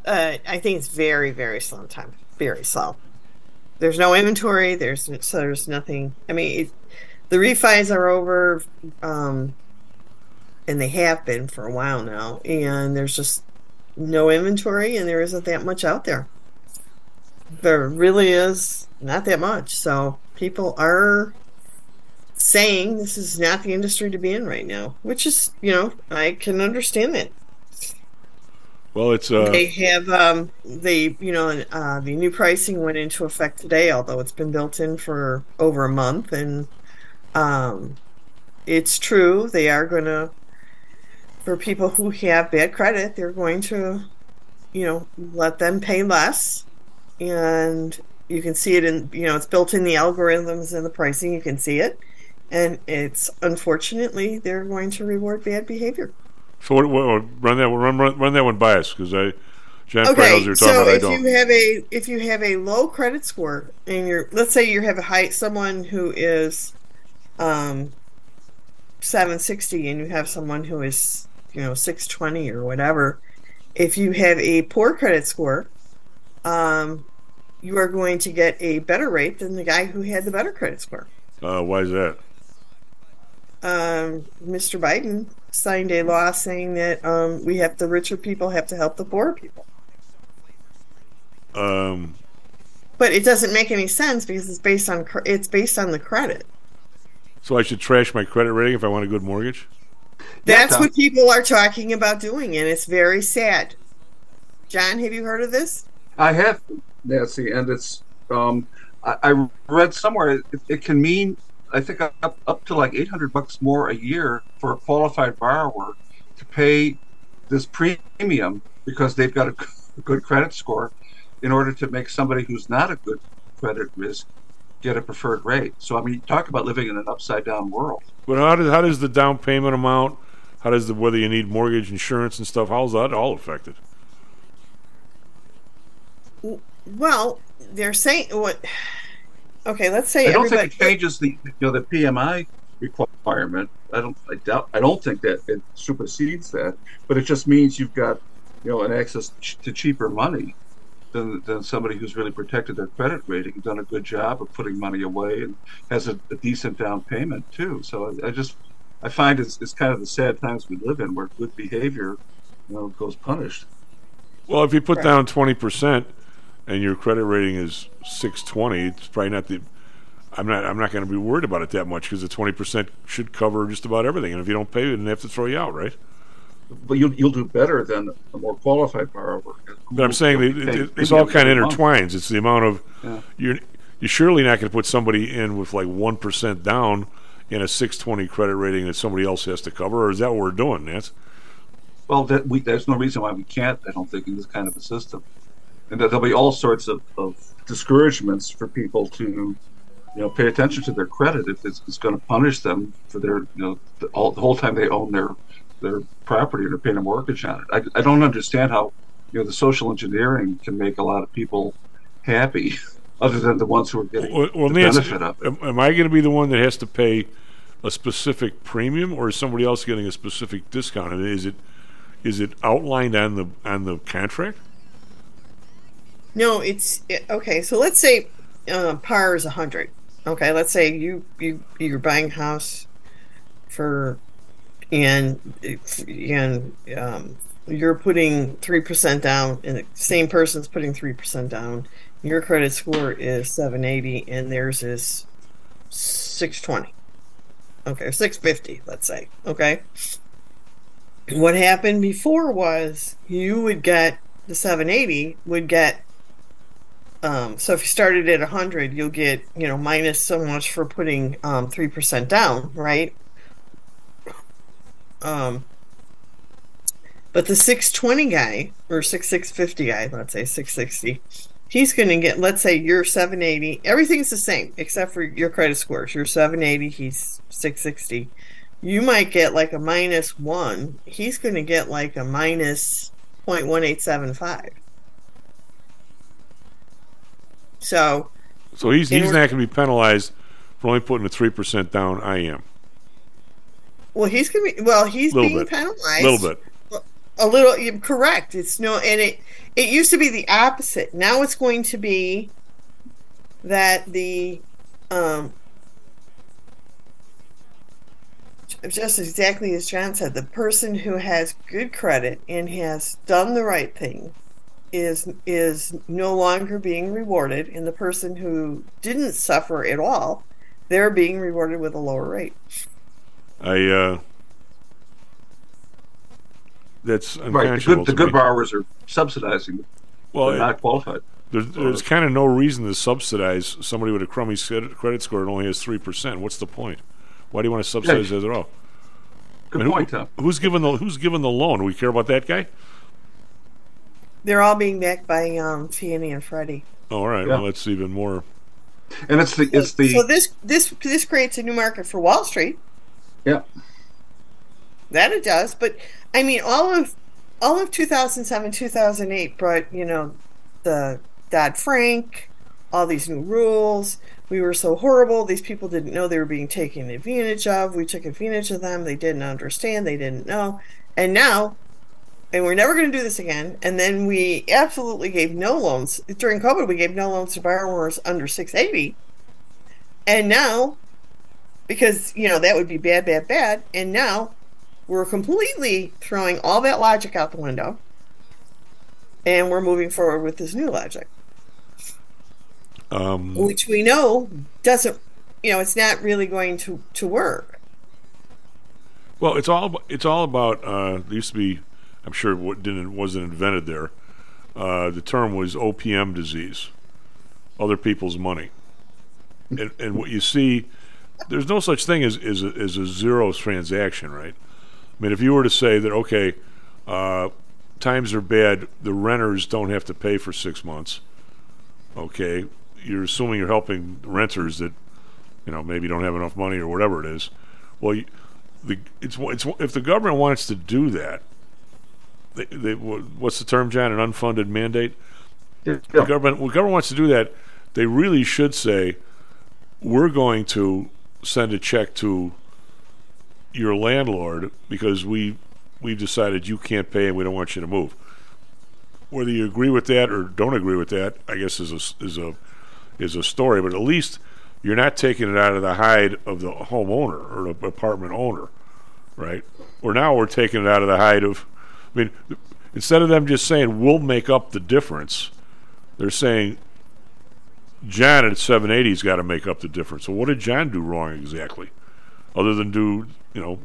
Uh, I think it's very, very slow time. Very slow. There's no inventory. There's so there's nothing. I mean, it, the refis are over, um, and they have been for a while now. And there's just no inventory, and there isn't that much out there. There really is not that much. So people are saying this is not the industry to be in right now, which is, you know, I can understand that. Well, it's uh, They have um, they you know uh, the new pricing went into effect today, although it's been built in for over a month, and um, it's true they are going to for people who have bad credit, they're going to you know let them pay less, and you can see it in you know it's built in the algorithms and the pricing. You can see it, and it's unfortunately they're going to reward bad behavior. So what, what, run that run, run run that one by us because I John probably knows what you're talking so about. I if you have a if you have a low credit score and you're let's say you have a high someone who is um 760 and you have someone who is you know 620 or whatever if you have a poor credit score um you are going to get a better rate than the guy who had the better credit score Uh, why is that? um, Mr. Biden signed a law saying that um, we have the richer people have to help the poorer people. Um, But it doesn't make any sense because it's based on cr- it's based on the credit. so I should trash my credit rating if I want a good mortgage. That's what people are talking about doing, and it's very sad. John, have you heard of this? I have, Nancy, and it's. Um, I, I read somewhere it, it can mean I think up up to like eight hundred bucks more a year for a qualified borrower to pay this premium because they've got a, [laughs] good credit score in order to make somebody who's not a good credit risk get a preferred rate. So I mean, talk about living in an upside down world. But how does how does the down payment amount? How does the whether you need mortgage insurance and stuff? How's that all affected? Well, they're saying what? Okay, let's say I don't everybody. think it changes the you know the PMI requirement. I don't I doubt I don't think that it supersedes that, but it just means you've got you know an access to cheaper money than than somebody who's really protected their credit rating, done a good job of putting money away, and has a, a decent down payment too. So I, I just I find it's it's kind of the sad times we live in where good behavior you know goes punished. Well, if you put down twenty percent and your credit rating is six twenty, it's probably not the. I'm not. I'm not going to be worried about it that much because the twenty percent should cover just about everything. And if you don't pay, then they have to throw you out, right? But you'll you'll do better than a more qualified borrower. But I'm saying You'll that be paying it, it's all kind of intertwines. It's the amount of Yeah. you're you're surely not going to put somebody in with like one percent down in a six twenty credit rating that somebody else has to cover, or is that what we're doing, Nance? Well, that we, there's no reason why we can't. I don't think in this kind of a system, and that there'll be all sorts of, of discouragements for people to you know, pay attention to their credit if it's, it's going to punish them for their, you know, the, all, the whole time they own their their property and they're paying a mortgage on it. I, I don't understand how, you know, the social engineering can make a lot of people happy, [laughs] other than the ones who are getting Well, well the Nancy, benefit of it. am, I going to be the one that has to pay a specific premium, or is somebody else getting a specific discount? And is it is it outlined on the on the contract? No, it's okay. So let's say uh, par is a hundred. Okay, let's say you you you're buying a house for and and um, you're putting three percent down, and the same person's putting three percent down. Your credit score is seven eighty, and theirs is six twenty. Okay, six fifty. Let's say. Okay. What happened before was you would get the seven eighty would get um, so if you started at 100 you'll get you know minus so much for putting um, 3% down right? Um, but the 620 guy or 6650 guy let's say 660 he's going to get let's say you're 780 everything's the same except for your credit scores. You're 780 he's 660 you might get like a minus one he's going to get like a minus 0.1875 so So he's he's not going to be penalized for only putting a three percent down. I am well he's going to be well he's Little being bit. penalized a little bit. a little you're correct it's no and it it used to be the opposite now it's going to be that the um just exactly as john said the person who has good credit and has done the right thing is is no longer being rewarded and the person who didn't suffer at all they're being rewarded with a lower rate I uh, that's Right, the good, the good borrowers are subsidizing Well, the it- not qualified. There's, there's kind of no reason to subsidize somebody with a crummy credit credit score and only has three percent. What's the point? Why do you want to subsidize that at all? Good I mean, point, who- Tom. Who's given the Who's given the loan? We care about that guy? They're all being backed by um fannie and freddie Oh, all right. Yeah. Well, that's even more. And it's the it's the so this this this creates a new market for Wall Street. yeah. That it does, but I mean, all of all of 2007, 2008 brought you know the Dodd Frank, all these new rules. We were so horrible. These people didn't know they were being taken advantage of. We took advantage of them. They didn't understand. They didn't know. And now, and we're never going to do this again. And then we absolutely gave no loans during COVID. We gave no loans to borrowers under 680. And now, because you know that would be bad, bad, bad. And now we're completely throwing all that logic out the window and we're moving forward with this new logic Um, which we know doesn't you know it's not really going to to work Well, it's all it's all about. Uh, there used to be, I'm sure what didn't wasn't invented there. Uh, the term was OPM disease, other people's money, and and what you see, there's no such thing as as a, as a zero transaction, right? I mean, if you were to say that, okay, uh, times are bad, the renters don't have to pay for six months. Okay, you're assuming you're helping renters that, you know, maybe don't have enough money or whatever it is. Well, you, the it's it's if the government wants to do that, they, they, what's the term, John? An unfunded mandate. The government, when government wants to do that, they really should say, "We're going to send a check to your landlord because we we've decided you can't pay and we don't want you to move." Whether you agree with that or don't agree with that, I guess is a is a is a story. But at least you're not taking it out of the hide of the homeowner or the apartment owner, right? Or now we're taking it out of the hide of. I mean, instead of them just saying we'll make up the difference, they're saying John at 780's got to make up the difference. So what did John do wrong exactly? Other than do, you know,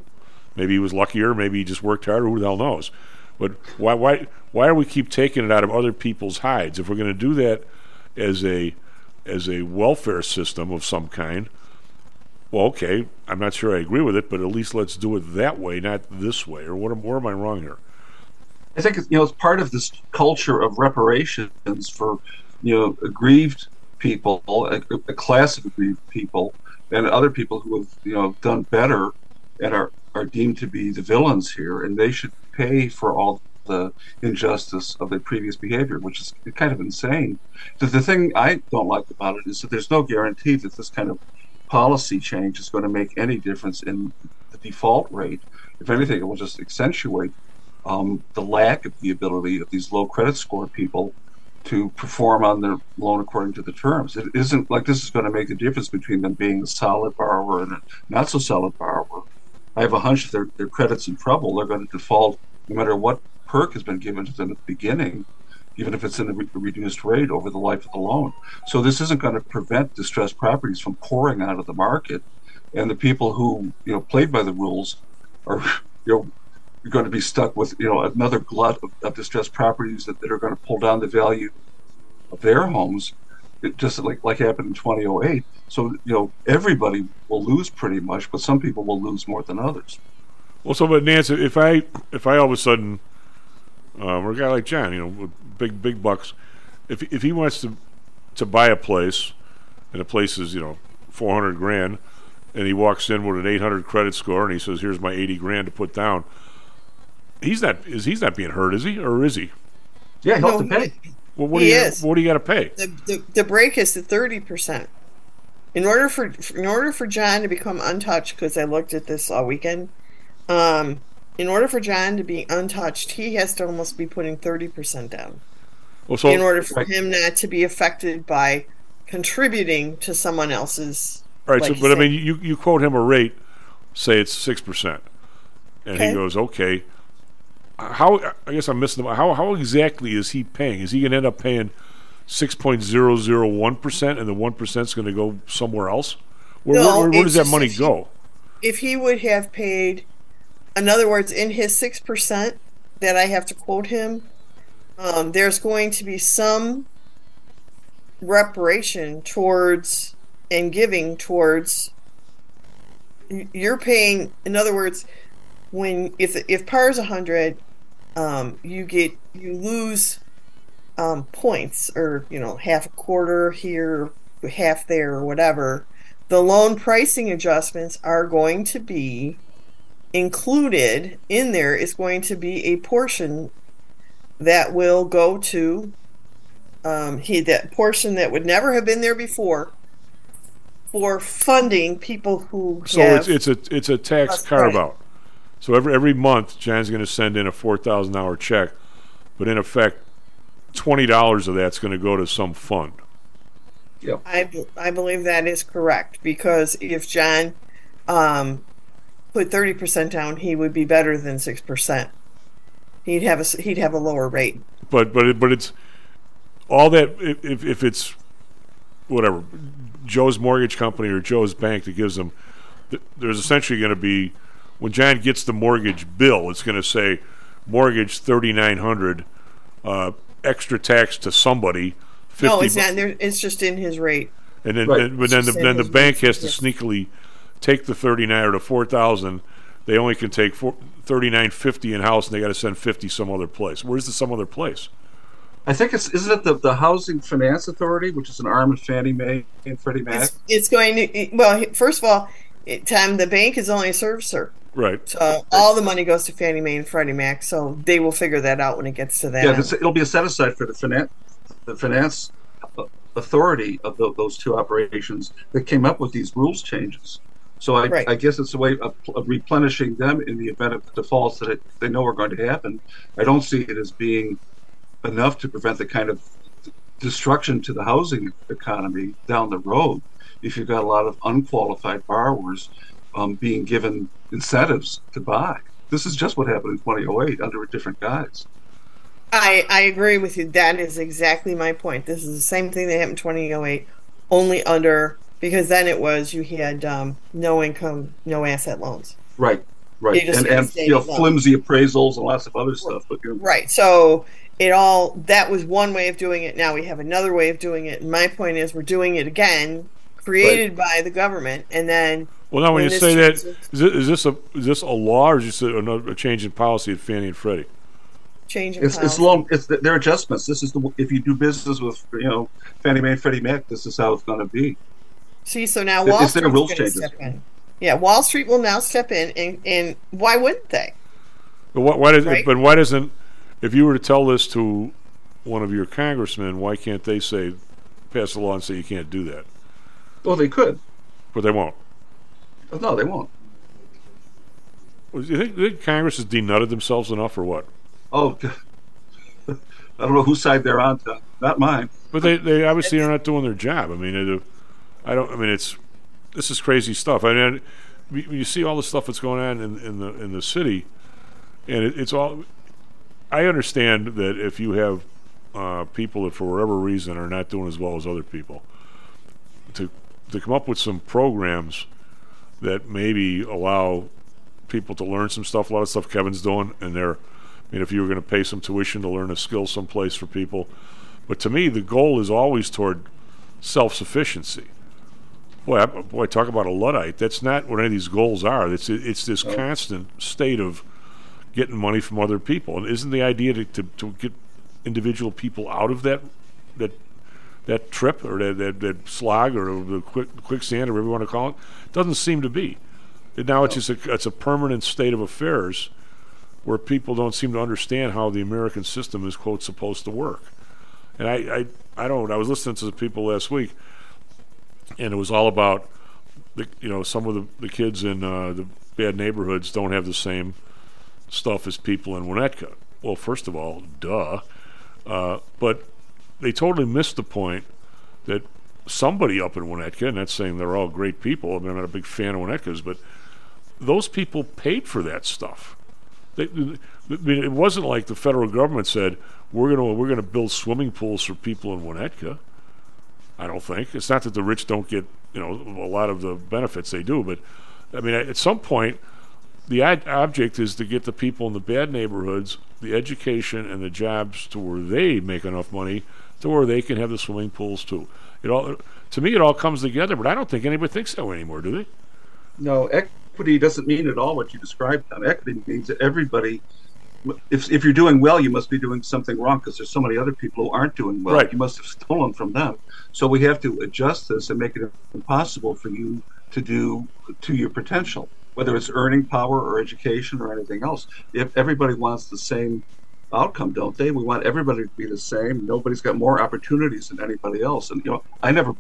maybe he was luckier, maybe he just worked harder, who the hell knows? But why why why do we keep taking it out of other people's hides? If we're going to do that as a as a welfare system of some kind, well, okay, I'm not sure I agree with it, but at least let's do it that way, not this way. Or what where am I wrong here? I think it's, you know it's part of this culture of reparations for you know aggrieved people, a, a class of aggrieved people, and other people who have you know done better and are are deemed to be the villains here, and they should pay for all the injustice of their previous behavior, which is kind of insane. The thing I don't like about it is that there's no guarantee that this kind of policy change is going to make any difference in the default rate. If anything, it will just accentuate um, the lack of the ability of these low credit score people to perform on their loan according to the terms. It isn't like this is going to make a difference between them being a solid borrower and a not so solid borrower. I have a hunch if their, their credit's in trouble, they're going to default no matter what perk has been given to them at the beginning, even if it's in a re- reduced rate over the life of the loan. So this isn't going to prevent distressed properties from pouring out of the market, and the people who you know played by the rules are [laughs] you know you're going to be stuck with you know another glut of, of distressed properties that, that are going to pull down the value of their homes. It just like like happened in 2008 so you know everybody will lose pretty much but some people will lose more than others. Well, so but Nancy, if I if I all of a sudden, um, or a guy like John, you know, with big big bucks, if if he wants to to buy a place, and the place is you know four hundred grand, and he walks in with an eight hundred credit score, and he says, "Here's my eighty grand to put down." He's not is he's not being hurt, is he, or is he? yeah he'll have to pay. Well, what He do you is. what do you got to pay? The, the, the break is the thirty percent. In order for in order for John to become untouched, because I looked at this all weekend, um, in order for John to be untouched, he has to almost be putting thirty percent down. Well, so in order for him not to be affected by contributing to someone else's. All right, like so you but I mean, you you quote him a rate, say it's six percent, and Okay. he goes, "Okay." How I guess I'm missing the how how exactly is he paying? Is he going to end up paying six point zero zero one percent, and the one percent is going to go somewhere else? Where, No, where, where does that money if he- go? if he would have paid, in other words, in his six percent that I have to quote him, um, there's going to be some reparation towards and giving towards. You're paying, in other words, when if if par is a hundred, um, you get you lose um, points or you know half a quarter here, half there, or whatever. The loan pricing adjustments are going to be included in there is going to be a portion that will go to um, he that portion that would never have been there before for funding people who So it's it's a it's a tax carve out. So every every month, John's going to send in a four thousand dollar check, but in effect, twenty dollars of that's going to go to some fund. Yep. I, b- I believe that is correct because if John um, put thirty percent down, he would be better than six percent. He'd have a s- he'd have a lower rate. but but it, but it's all that if if- if it's whatever Joe's mortgage company or Joe's bank that gives them there's essentially going to be when John gets the mortgage bill it's going to say mortgage 3900 uh, extra tax to somebody 50 no, it's not. There, it's just in his rate. and then Right. and- but then the, then the bank his has to rate, sneakily take the 39 or the 4000 they only can take four, 3950 in house and they got to send 50 some other place where's the some other place I think it's isn't it the, the Housing Finance Authority, which is an arm of Fannie Mae and Freddie Mac. It's, it's going to well. First of all, it, Tom, the bank is only a servicer, right so all the money goes to Fannie Mae and Freddie Mac. So they will figure that out when it gets to that. yeah, this, it'll be a set aside for the finance the finance authority of tho- those two operations that came up with these rules changes. So I, Right. I guess it's a way of, of replenishing them in the event of defaults that it, they know are going to happen. I don't see it as being enough to prevent the kind of destruction to the housing economy down the road if you've got a lot of unqualified borrowers um, being given incentives to buy. This is just what happened in 2008 under a different guise. I, I agree with you. That is exactly my point. This is the same thing that happened in 2008, only under because then it was you had um, no income, no asset loans. Right, right, and and you know flimsy appraisals and lots of other stuff. But you know, Right. So it all that was one way of doing it. Now we have another way of doing it. And my point is we're doing it again, created by the government, and then Well, now when, you say that, changes- is, it, is this a is this a law or is this a, a change in policy at Fannie and Freddie? Change in It's it's policy. long. It's their adjustments. This is the if you do business with you know Fannie Mae, and Freddie Mac. This is how it's going to be. See, so now It's- Wall it's their Street's rules going changes. step in. Yeah, Wall Street will now step in, and, and why wouldn't they? But why, why does Right? but why doesn't if you were to tell this to one of your congressmen, why can't they say pass a law and say you can't do that? Well, they could. But they won't. No, they won't. Do you think, think Congress has denutted themselves enough, or what? Oh, [laughs] I don't know whose side they're on. To. Not mine. But they, they obviously are not doing their job. I mean, I don't. I mean, it's this is crazy stuff. I mean, you you see all the stuff that's going on in, in the in the city, and it, it's all. I understand that if you have uh, people that for whatever reason are not doing as well as other people, to to come up with some programs that maybe allow people to learn some stuff. A lot of stuff Kevin's doing, and they're. I mean, if you were going to pay some tuition to learn a skill someplace for people, but to me, the goal is always toward self-sufficiency. Boy, I, boy, talk about a luddite. That's not what any of these goals are. It's it's this constant state of getting money from other people. And isn't the idea to, to, to get individual people out of that that that trip or that, that, that slog or the quick quicksand or whatever you want to call it? Doesn't seem to be. And now it's just a, it's a permanent state of affairs where people don't seem to understand how the American system is quote supposed to work. And I, I, I don't. I was listening to the people last week, and it was all about the, you know, some of the, the kids in uh, the bad neighborhoods don't have the same stuff as people in Winnetka. Well, first of all, duh. Uh, but they totally missed the point that somebody up in Winnetka, and that's saying they're all great people. I mean, I'm not a big fan of Winnetka's, but those people paid for that stuff. They, I mean, it wasn't like the federal government said we're gonna we're gonna build swimming pools for people in Winnetka. I don't think it's not that the rich don't get you know a lot of the benefits they do, but I mean at some point the ad- object is to get the people in the bad neighborhoods the education and the jobs to where they make enough money to where they can have the swimming pools too. It all to me it all comes together, but I don't think anybody thinks that way anymore, do they? No, equity doesn't mean at all what you described. Tom. Equity means that everybody. If, if you're doing well, you must be doing something wrong because there's so many other people who aren't doing well. Right. You must have stolen from them. So we have to adjust this and make it impossible for you to do to your potential, whether it's earning power or education or anything else. If everybody wants the same outcome, don't they? We want everybody to be the same. Nobody's got more opportunities than anybody else. And you know, I never,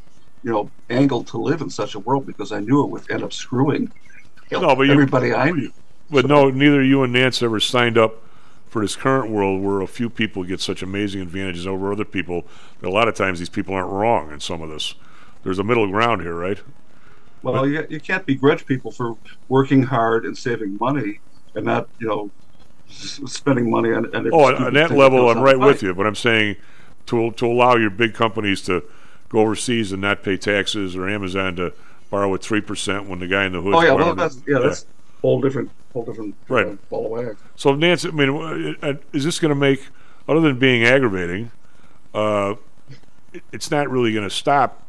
you know, angled to live in such a world because I knew it would end up screwing you know, No, but you- everybody I knew. But no, neither you and Nance ever signed up for this current world where a few people get such amazing advantages over other people. That a lot of times these people aren't wrong in some of this. There's a middle ground here, right? Well, you, you can't begrudge people for working hard and saving money and not, you know, spending money on. on Oh, on- that level, I'm right with you. But I'm saying to to allow your big companies to go overseas and not pay taxes, or Amazon to borrow at three percent when the guy in the hood. Oh yeah, well that's yeah, that's whole different, whole different Right. uh, ball of wax. So, Nancy, I mean, uh, uh, is this going to make, other than being aggravating, uh, it's not really going to stop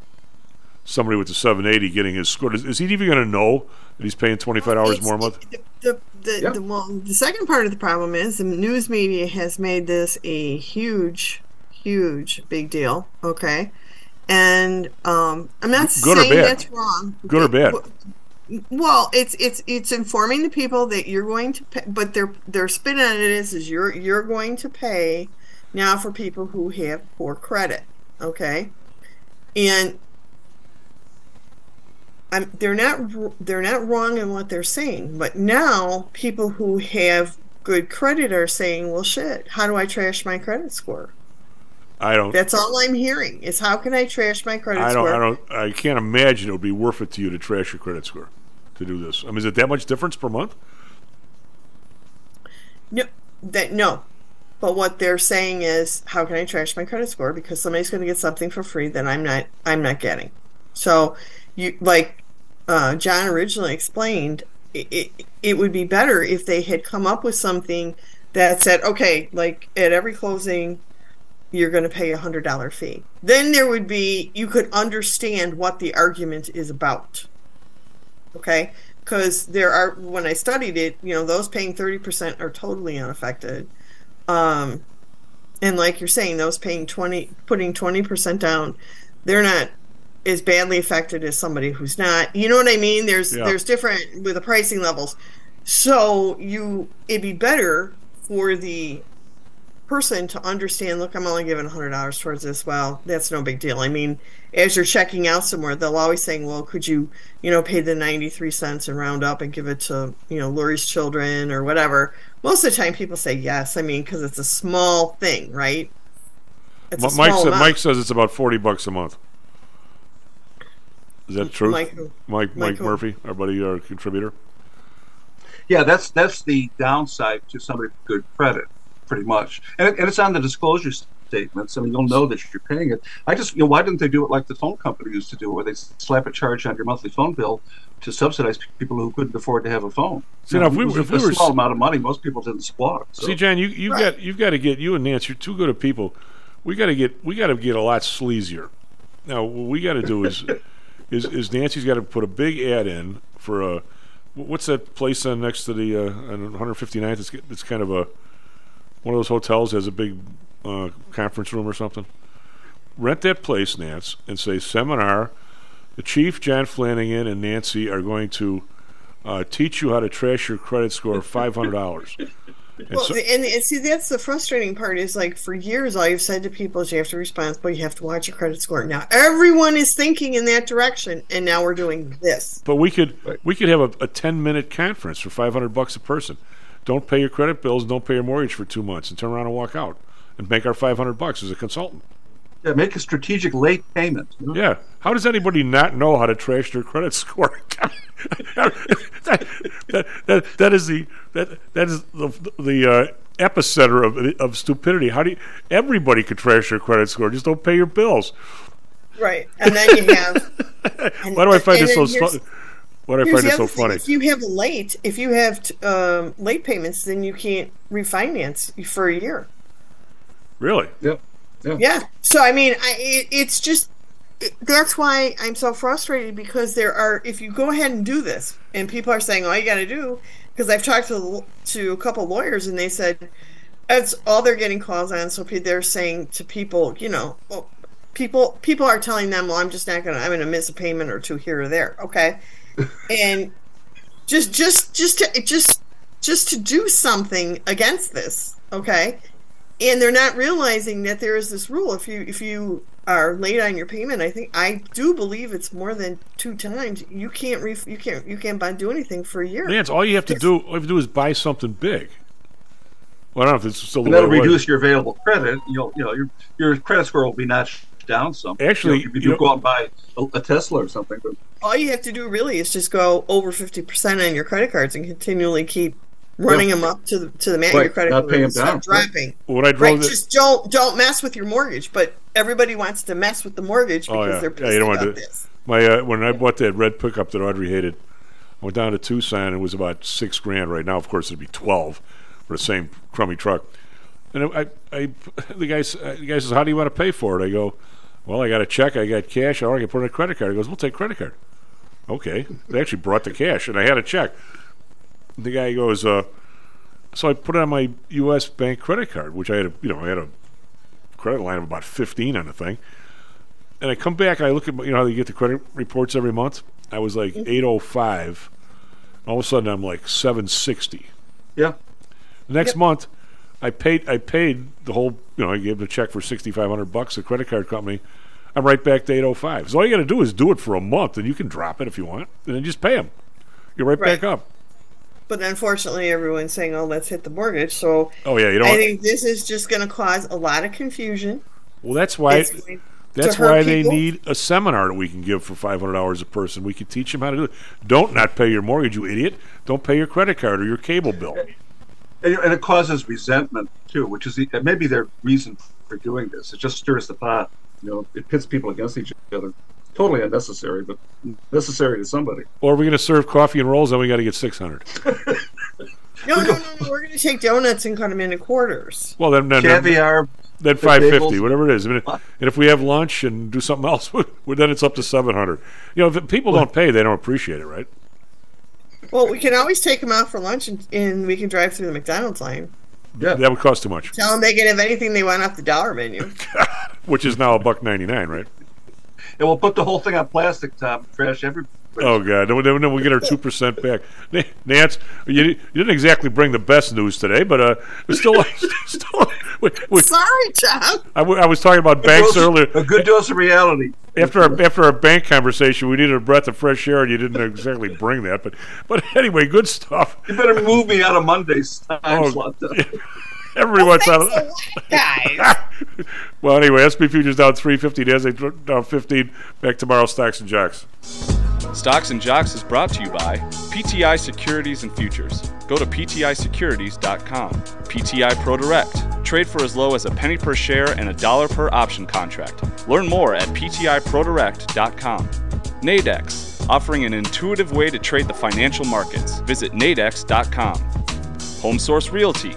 somebody with the 780 getting his score. Is, is he even going to know that he's paying 25 hours more a month? The, the, the, well, the second part of the problem is the news media has made this a huge, huge big deal. Okay, and um, I'm not Good saying that's wrong. Good or bad? Well, it's it's it's informing the people that you're going to pay, but their their spin on it is is you're you're going to pay now for people who have poor credit. Okay, and I'm, they're not they're not wrong in what they're saying, but now people who have good credit are saying, "Well, shit, how do I trash my credit score?" I don't. That's all I'm hearing is how can I trash my credit I don't. score? I don't. I can't imagine it would be worth it to you to trash your credit score to do this. I mean, is it that much difference per month? No, that no. But what they're saying is, how can I trash my credit score because somebody's going to get something for free that I'm not I'm not getting. So, you like uh, John originally explained, it, it it would be better if they had come up with something that said, okay, like at every closing, you're going to pay a hundred dollar fee. Then there would be you could understand what the argument is about. Okay, because there are when I studied it, you know, those paying thirty percent are totally unaffected. Um, and like you're saying, those paying twenty, putting twenty percent down, they're not as badly affected as somebody who's not. You know what I mean? There's Yeah. there's different with the pricing levels. So you it'd be better for the person to understand. Look, I'm only giving hundred dollars towards this. Well, that's no big deal. I mean, as you're checking out somewhere, they'll always saying, "Well, could you, you know, pay the ninety three cents and round up and give it to you know Lori's children or whatever." Most of the time, people say yes. I mean, because it's a small thing, right? It's Mike said. Mike says it's about forty bucks a month. Is that true? Mike? Mike, Mike Mike? Murphy, our buddy, our contributor. Yeah, that's that's the downside to somebody with good credit, pretty much, and, it, and it's on the disclosure statements. I mean, you'll know that you're paying it. I just, you know, why didn't they do it like the phone company used to do, where they slap a charge on your monthly phone bill to subsidize people who couldn't afford to have a phone? See, You now, know, if we were- if a we were small amount of money, most people didn't squat. So. See, John, you you've got you've got to get you and Nance. You're too good of people. We got to get we got to get a lot sleazier. Now, what we got to do is is is Nancy's got to put a big ad in for a what's that place on next to the uh, 159th? It's it's kind of a one of those hotels has a big uh, conference room or something. Rent that place, Nance, and say seminar. The chief, John Flannigan, and Nancy are going to uh, teach you how to trash your credit score five hundred dollars. [laughs] Well, and, and see, that's the frustrating part. Is like for years, all you've said to people is you have to be responsible. You have to watch your credit score. Now everyone is thinking in that direction, and now we're doing this. But we could we could have a, a ten minute conference for five hundred bucks a person. Don't pay your credit bills, don't pay your mortgage for two months, and turn around and walk out and make our five hundred bucks as a consultant. Yeah, make a strategic late payment. you know? Yeah. How does anybody not know how to trash their credit score? [laughs] that, that, that, that is the that that is the the uh, epicenter of of stupidity. How do you, everybody could trash their credit score? Just don't pay your bills. Right, and then you have. [laughs] and- Why do I find and this so then here's- fu- Why do I find the this so funny? If you have late, if you have t- um, late payments, then you can't refinance for a year. Really? Yep. Yeah. So I mean, I, it, it's just it, that's why I'm so frustrated because there are if you go ahead and do this, and people are saying all you got to do because I've talked to to a couple lawyers and they said that's all they're getting calls on. So they're saying to people, you know, well, people people are telling them, well, I'm just not gonna I'm gonna miss a payment or two here or there, okay, [laughs] and just just just to just just to do something against this, okay and they're not realizing that there is this rule if you if you are late on your payment i think i do believe it's more than two times you can't ref, you can't you can't buy do anything for a year Lance, all you have to do all you have to do is buy something big. Well, I don't know if it's still the And that'll it reduce your available credit. You'll, you know, your your credit score will be notched down some. Actually, you know, if you you know- go out and buy a, a Tesla or something, but all you have to do really is just go over 50% on your credit cards and continually keep running Yeah. them up to the to the mat Right, your credit not card pay 'em will start down, right. dropping When I drove right the- just don't don't mess with your mortgage but everybody wants to mess with the mortgage because Oh yeah, they're yeah. pissed You don't want about to. this My uh, when I bought that red pickup that Audrey hated, I went down to Tucson. It was about six grand. Right now, of course, it'd be twelve for the same crummy truck. And I, I, the guy, the guy says, "How do you want to pay for it?" I go, "Well, I got a check. I got cash, or I can put it on a credit card." He goes, "We'll take credit card." Okay. They actually brought the cash, and I had a check. The guy goes, uh, "So I put it on my U.S. bank credit card, which I had, a, you know, I had a credit line of about fifteen on the thing." and I come back and I look at you know how they get the credit reports every month. I was like eight oh five. All of a sudden I'm like seven sixty. Yeah. The next month, I paid I paid the whole you know I gave the check for sixty five hundred bucks. The credit card company. I'm right back to eight oh five. So all you got to do is do it for a month, and you can drop it if you want, and then just pay them. You're right, back up. But unfortunately, everyone's saying, "Oh, let's hit the mortgage." So Oh yeah, you don't. I think this is just going to cause a lot of confusion. Well, that's why. It's That's to hurt why they need a seminar that we can give for five hundred dollars a person. We can teach them how to do it. Don't not pay your mortgage, you idiot. Don't pay your credit card or your cable bill. and, and it causes resentment too, which is the, maybe their reason for doing this. It just stirs the pot. You know, it pits people against each other. Totally unnecessary, but necessary to somebody. Or are we're going to serve coffee and rolls, then we got to get six hundred. No, no, no, no. We're going to take donuts and cut them into quarters. Well, then, then Caviar, then the five fifty, whatever it is. I mean, and if we have lunch and do something [laughs] else, then it's up to seven hundred. You know, if people don't pay, they don't appreciate it, right? Well, we can always take them out for lunch, and, and we can drive through the McDonald's line. Yeah. That would cost too much, Tell them they can have anything they want off the dollar menu. [laughs] which is now a buck ninety nine, right? And we'll put the whole thing on plastic, Tom. Trash every. Oh god, then, then, then we get our two percent back. Nance, you, you didn't exactly bring the best news today, but uh, it's still, [laughs] still we, we, Sorry, John. I, w- I was talking about A banks dose- earlier. A good dose of reality. After our, after our bank conversation, we needed a breath of fresh air, and you didn't exactly bring that. But but anyway, good stuff. You better move me out of Monday's time Oh, slot. Though. Everyone's out. Guys. [laughs] well, anyway, SP futures down three fifty. Nasdaq down fifteen. Back tomorrow. Stocks and jocks. Stocks and Jocks is brought to you by PTI Securities and Futures. Go to PTIsecurities.com. PTI Pro Direct. Trade for as low as a penny per share and a dollar per option contract. Learn more at PTIProDirect.com. Nadex. Offering an intuitive way to trade the financial markets. Visit Nadex.com. Home Source Realty.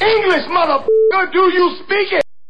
English, motherfucker, do you speak it?